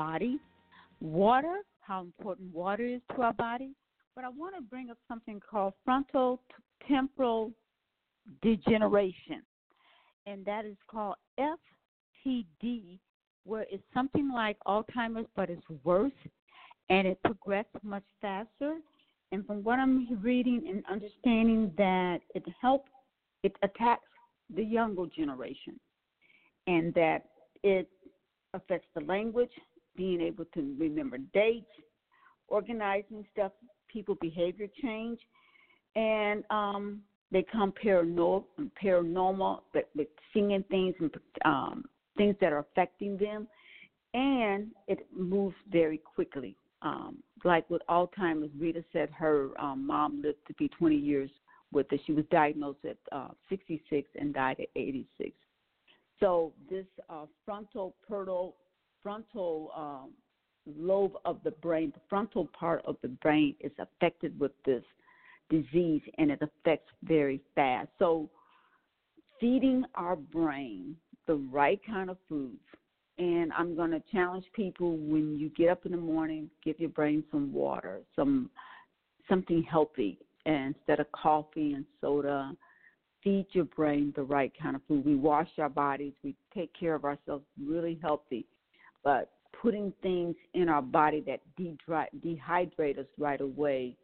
body, water, how important water is to our body. But I want to bring up something called frontal temporal degeneration, and that is called FTD, where it's something like Alzheimer's, but it's worse and it progresses much faster. And from what I'm reading and understanding, that it helps, it attacks the younger generation, and that it affects the language, being able to remember dates, organizing stuff, people behavior change, and um, they come paranormal, paranormal, but with seeing things and um, things that are affecting them, and it moves very quickly. Um, like with Alzheimer's, Rita said her um, mom lived to be 20 years with it. She was diagnosed at uh, 66 and died at 86. So this uh, frontal frontal um, lobe of the brain, the frontal part of the brain, is affected with this disease, and it affects very fast. So feeding our brain the right kind of foods. And I'm going to challenge people when you get up in the morning, give your brain some water, some something healthy instead of coffee and soda. Feed your brain the right kind of food. We wash our bodies, we take care of ourselves really healthy. But putting things in our body that dehydrate us right away,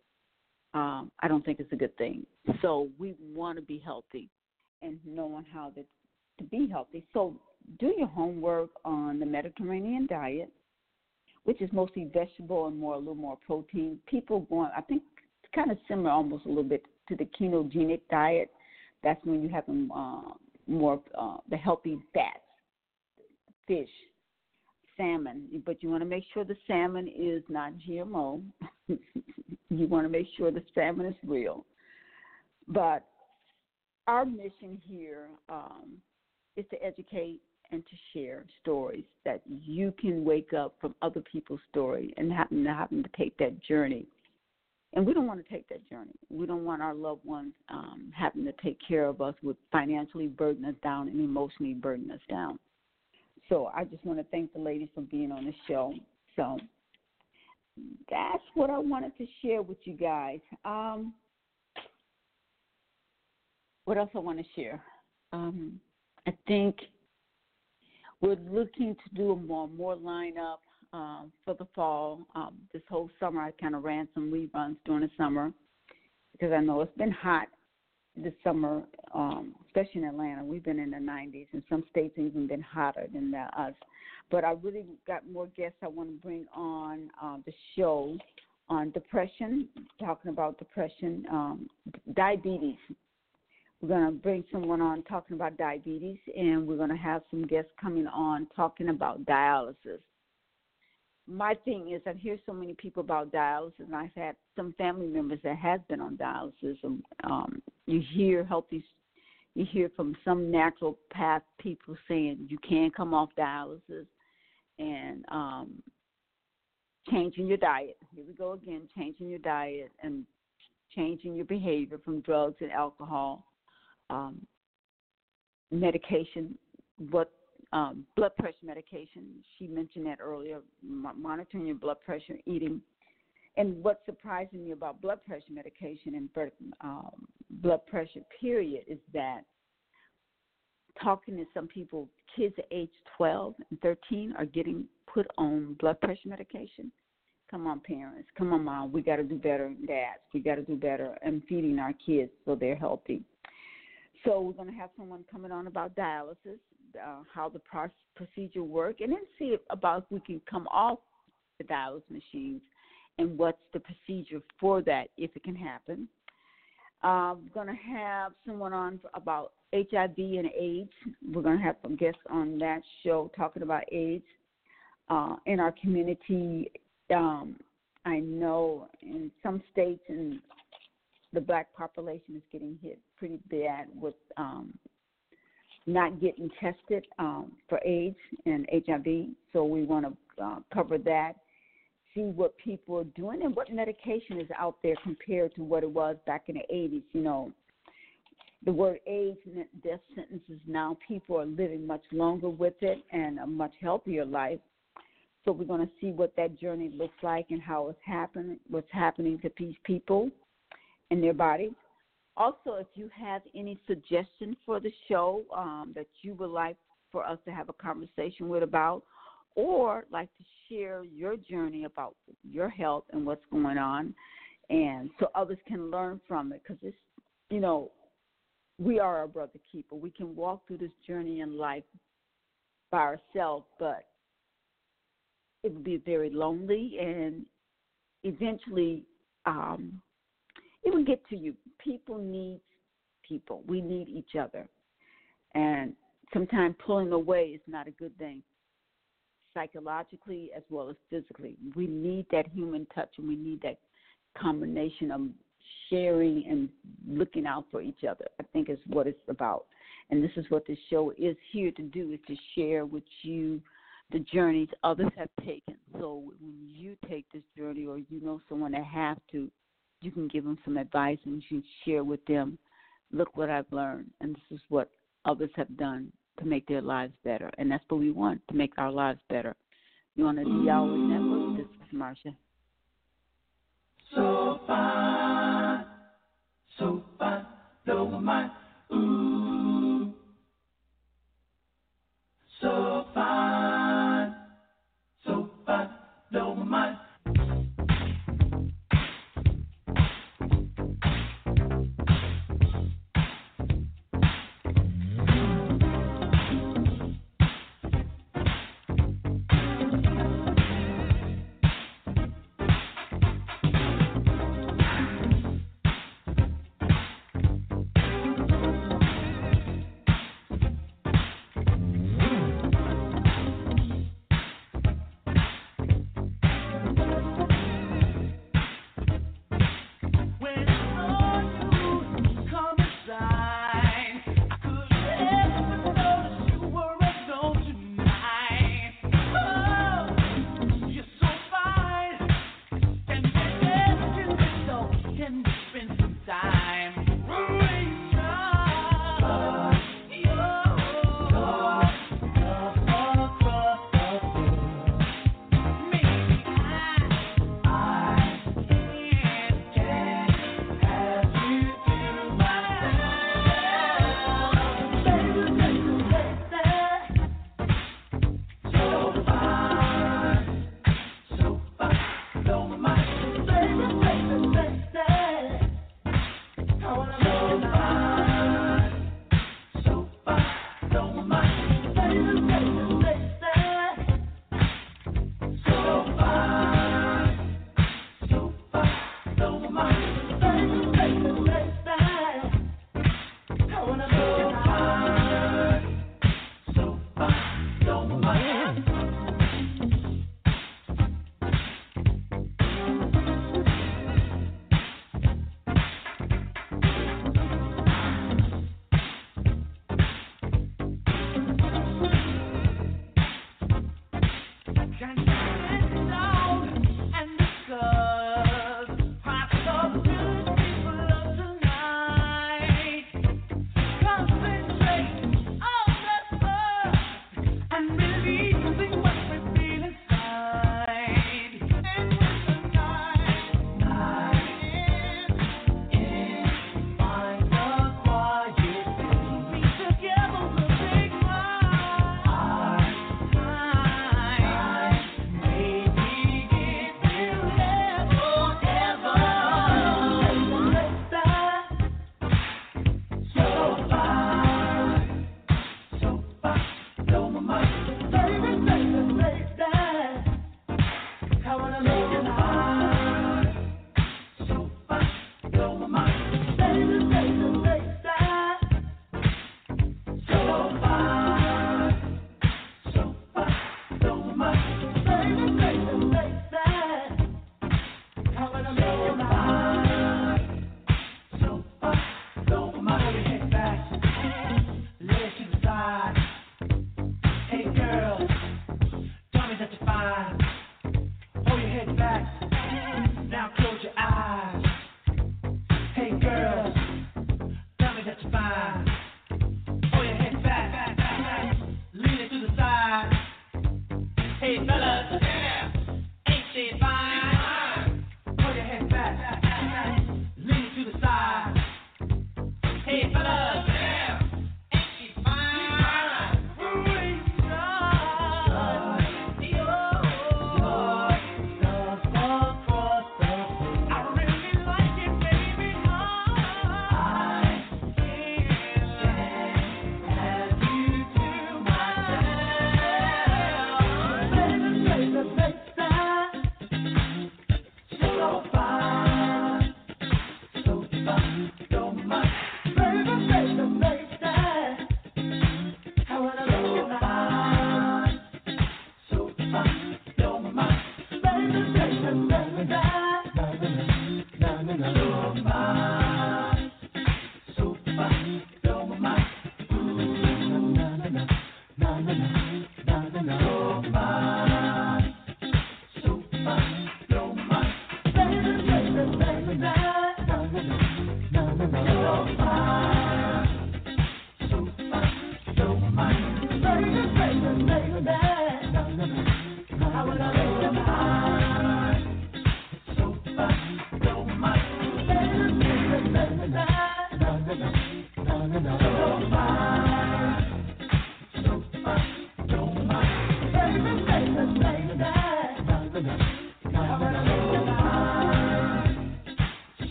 um, I don't think it's a good thing. So we want to be healthy and knowing how to to be healthy. So do your homework on the Mediterranean diet, which is mostly vegetable and more a little more protein. People going, I think, it's kind of similar almost a little bit to the ketogenic diet. That's when you have uh, more uh, the healthy fats, fish, salmon, but you want to make sure the salmon is not GMO. you want to make sure the salmon is real. But our mission here um, is to educate and to share stories that you can wake up from other people's story and happen to happen to take that journey. And we don't want to take that journey. We don't want our loved ones um, having to take care of us with financially burden us down and emotionally burden us down. So I just want to thank the ladies for being on the show. So that's what I wanted to share with you guys. Um, what else I want to share? Um, I think we're looking to do a more more lineup um, for the fall. Um, this whole summer, I kind of ran some reruns during the summer because I know it's been hot this summer, um, especially in Atlanta. We've been in the 90s, and some states even been hotter than us. But I really got more guests I want to bring on uh, the show on depression, talking about depression, um, diabetes, we're going to bring someone on talking about diabetes, and we're going to have some guests coming on talking about dialysis. My thing is, I hear so many people about dialysis, and I've had some family members that have been on dialysis. And, um, you hear healthy, you hear from some natural path people saying you can come off dialysis, and um, changing your diet. Here we go again, changing your diet and changing your behavior from drugs and alcohol um, medication, what um, blood pressure medication. She mentioned that earlier, monitoring your blood pressure, eating. And what's surprising me about blood pressure medication and um, blood pressure, period, is that talking to some people, kids age 12 and 13 are getting put on blood pressure medication. Come on, parents. Come on, mom. We got to do better, dads. We got to do better in feeding our kids so they're healthy. So we're going to have someone coming on about dialysis, uh, how the procedure work, and then see about if we can come off the dialysis machines and what's the procedure for that if it can happen. Uh, we're going to have someone on about HIV and AIDS. We're going to have some guests on that show talking about AIDS uh, in our community. Um, I know in some states and the black population is getting hit pretty bad with um, not getting tested um, for AIDS and HIV. So we want to uh, cover that. See what people are doing and what medication is out there compared to what it was back in the 80s. You know, the word AIDS meant death sentences. Now people are living much longer with it and a much healthier life. So we're going to see what that journey looks like and how it's happening, what's happening to these people and their bodies. Also, if you have any suggestions for the show um, that you would like for us to have a conversation with about, or like to share your journey about your health and what's going on, and so others can learn from it, because it's, you know, we are our brother keeper. We can walk through this journey in life by ourselves, but it would be very lonely and eventually um, it will get to you. People need people. We need each other. And sometimes pulling away is not a good thing, psychologically as well as physically. We need that human touch and we need that combination of sharing and looking out for each other. I think is what it's about. And this is what this show is here to do is to share with you the journeys others have taken. So when you take this journey or you know someone that have to, you can give them some advice and you can share with them, look what I've learned, and this is what others have done to make their lives better. And that's what we want, to make our lives better. You on the D Hour Network, this is Marsha. So fine, so fine, blow my mind. Ooh, so fine, so fine, blow my mind.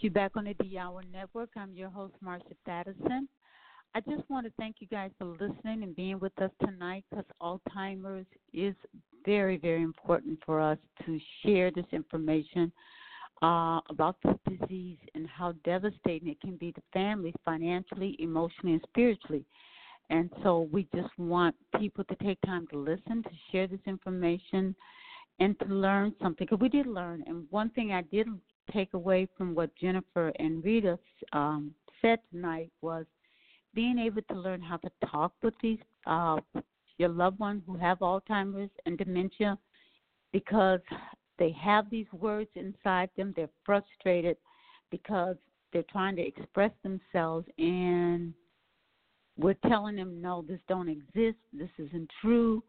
You back on the D Hour Network. I'm your host, Marsha Thadison. I just want to thank you guys for listening and being with us tonight because Alzheimer's is very, very important for us to share this information uh, about this disease and how devastating it can be to families financially, emotionally, and spiritually. And so we just want people to take time to listen, to share this information, and to learn something. Because we did learn. And one thing I did take away from what Jennifer and Rita um, said tonight was being able to learn how to talk with these uh, your loved ones who have Alzheimer's and dementia because they have these words inside them. They're frustrated because they're trying to express themselves and we're telling them no this don't exist this isn't true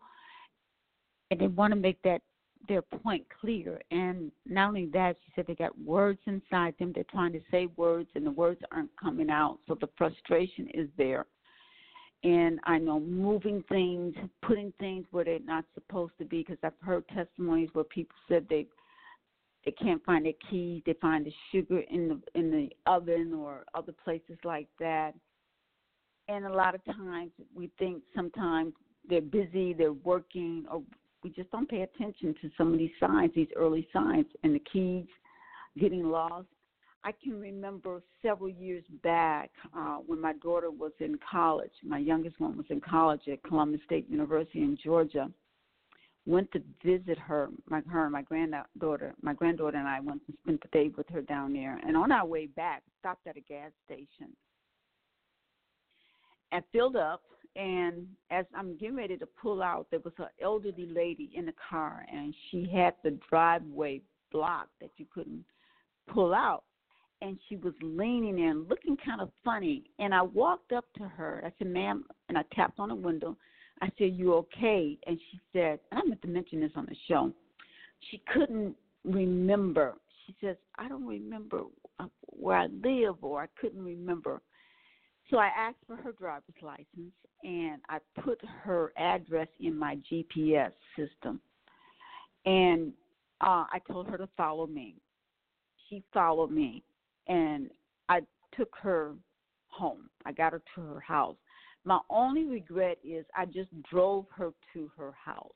and they want to make that their point clear. And not only that she said they got words inside them. They're trying to say words and the words aren't coming out. So the frustration is there. And i know moving things putting things where they're not supposed to be because i've heard testimonies where people said they they can't find their keys. They find the sugar in the in the oven or other places like that. And a lot of times we think sometimes they're busy, they're working, or we just don't pay attention to some of these signs, these early signs, and the keys getting lost. I can remember several years back uh, when my daughter was in college. My youngest one was in college at Columbus State University in Georgia. Went to visit her, my her and my granddaughter. My granddaughter and I went and spent the day with her down there. And on our way back, stopped at a gas station and filled up. And as I'm getting ready to pull out, there was an elderly lady in the car, and she had the driveway blocked that you couldn't pull out. And she was leaning in, looking kind of funny. And I walked up to her. I said, "Ma'am," and I tapped on the window. I said, "You okay?" And she said, and I meant to mention this on the show. She couldn't remember. She says, "I don't remember uh, where I live, or I couldn't remember." So I asked for her driver's license and I put her address in my GPS system. And uh, I told her to follow me. She followed me and I took her home. I got her to her house. My only regret is I just drove her to her house.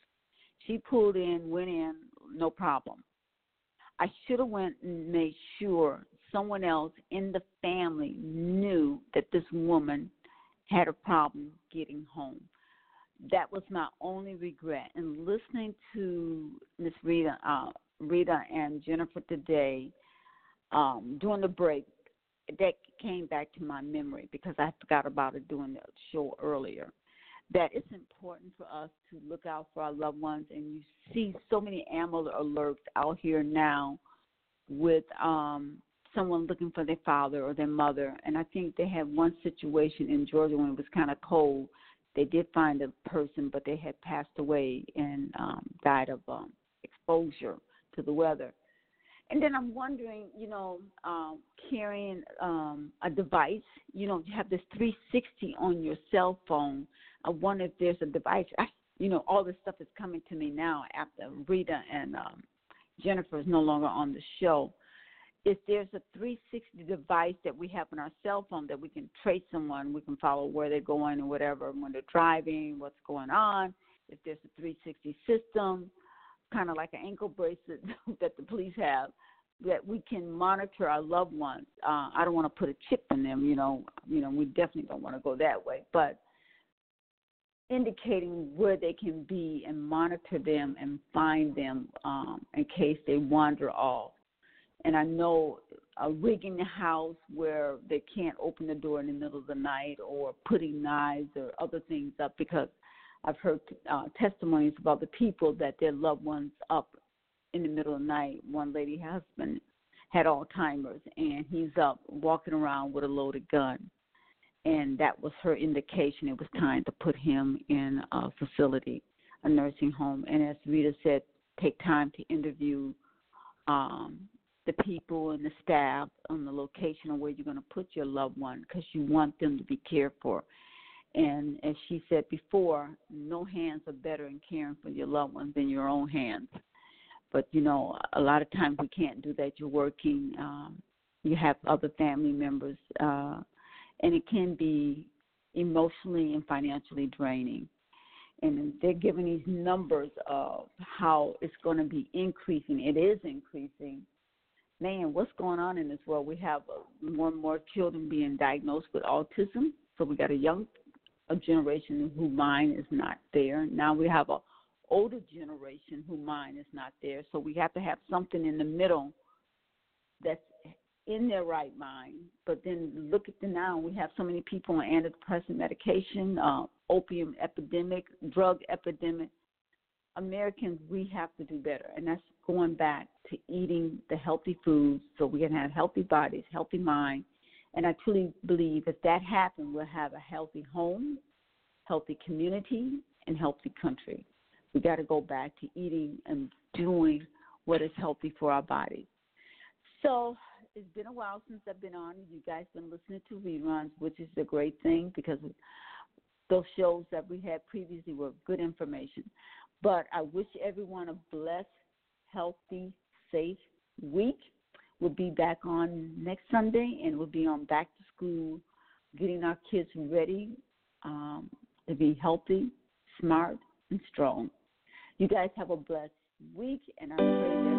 She pulled in, went in, no problem. I should have went and made sure someone else in the family knew that this woman had a problem getting home. That was my only regret. And listening to Miss Rita, uh, Rita and Jennifer today um, during the break, that came back to my memory because I forgot about it during the show earlier. that it's important for us to look out for our loved ones. And you see so many AMBER alerts out here now with um, someone looking for their father or their mother. And I think they had one situation in Georgia when it was kind of cold. They did find a person, but they had passed away and um, died of um, exposure to the weather. And then I'm wondering, you know, um, carrying um, a device. You know, you have this 360 on your cell phone. I wonder if there's a device. I, you know, all this stuff is coming to me now after Rita and um, Jennifer is no longer on the show. If there's a 360 device that we have on our cell phone that we can trace someone, we can follow where they're going and whatever, when they're driving, what's going on. If there's a 360 system, kind of like an ankle bracelet that the police have, that we can monitor our loved ones. Uh, I don't want to put a chip in them, you know. You know, we definitely don't want to go that way, but indicating where they can be and monitor them and find them um, in case they wander off. And I know uh, rigging the house where they can't open the door in the middle of the night or putting knives or other things up because I've heard uh, testimonies about the people that their loved ones up in the middle of the night. One lady husband had Alzheimer's and he's up walking around with a loaded gun. And that was her indication it was time to put him in a facility, a nursing home. And as Rita said, take time to interview um, the people and the staff on the location of where you're going to put your loved one because you want them to be cared for. And as she said before, no hands are better in caring for your loved ones than your own hands. But you know, a lot of times we can't do that. You're working, um, you have other family members, uh, and it can be emotionally and financially draining. And they're giving these numbers of how it's going to be increasing. It is increasing. Man, what's going on in this world? We have uh, more and more children being diagnosed with autism. So we got a young a generation who mind is not there. Now we have a older generation who mind is not there. So we have to have something in the middle that's in their right mind. But then look at the now. We have so many people on antidepressant medication, uh, opium epidemic, drug epidemic. Americans, we have to do better, and that's going back to eating the healthy foods so we can have healthy bodies, healthy mind. And I truly believe if that happens, we'll have a healthy home, healthy community, and healthy country. We got to go back to eating and doing what is healthy for our bodies. So it's been a while since I've been on. You guys been listening to reruns, which is a great thing because those shows that we had previously were good information. But I wish everyone a blessed, healthy, safe week. We'll be back on next Sunday, and we'll be on back to school, getting our kids ready um, to be healthy, smart, and strong. You guys have a blessed week, and I pray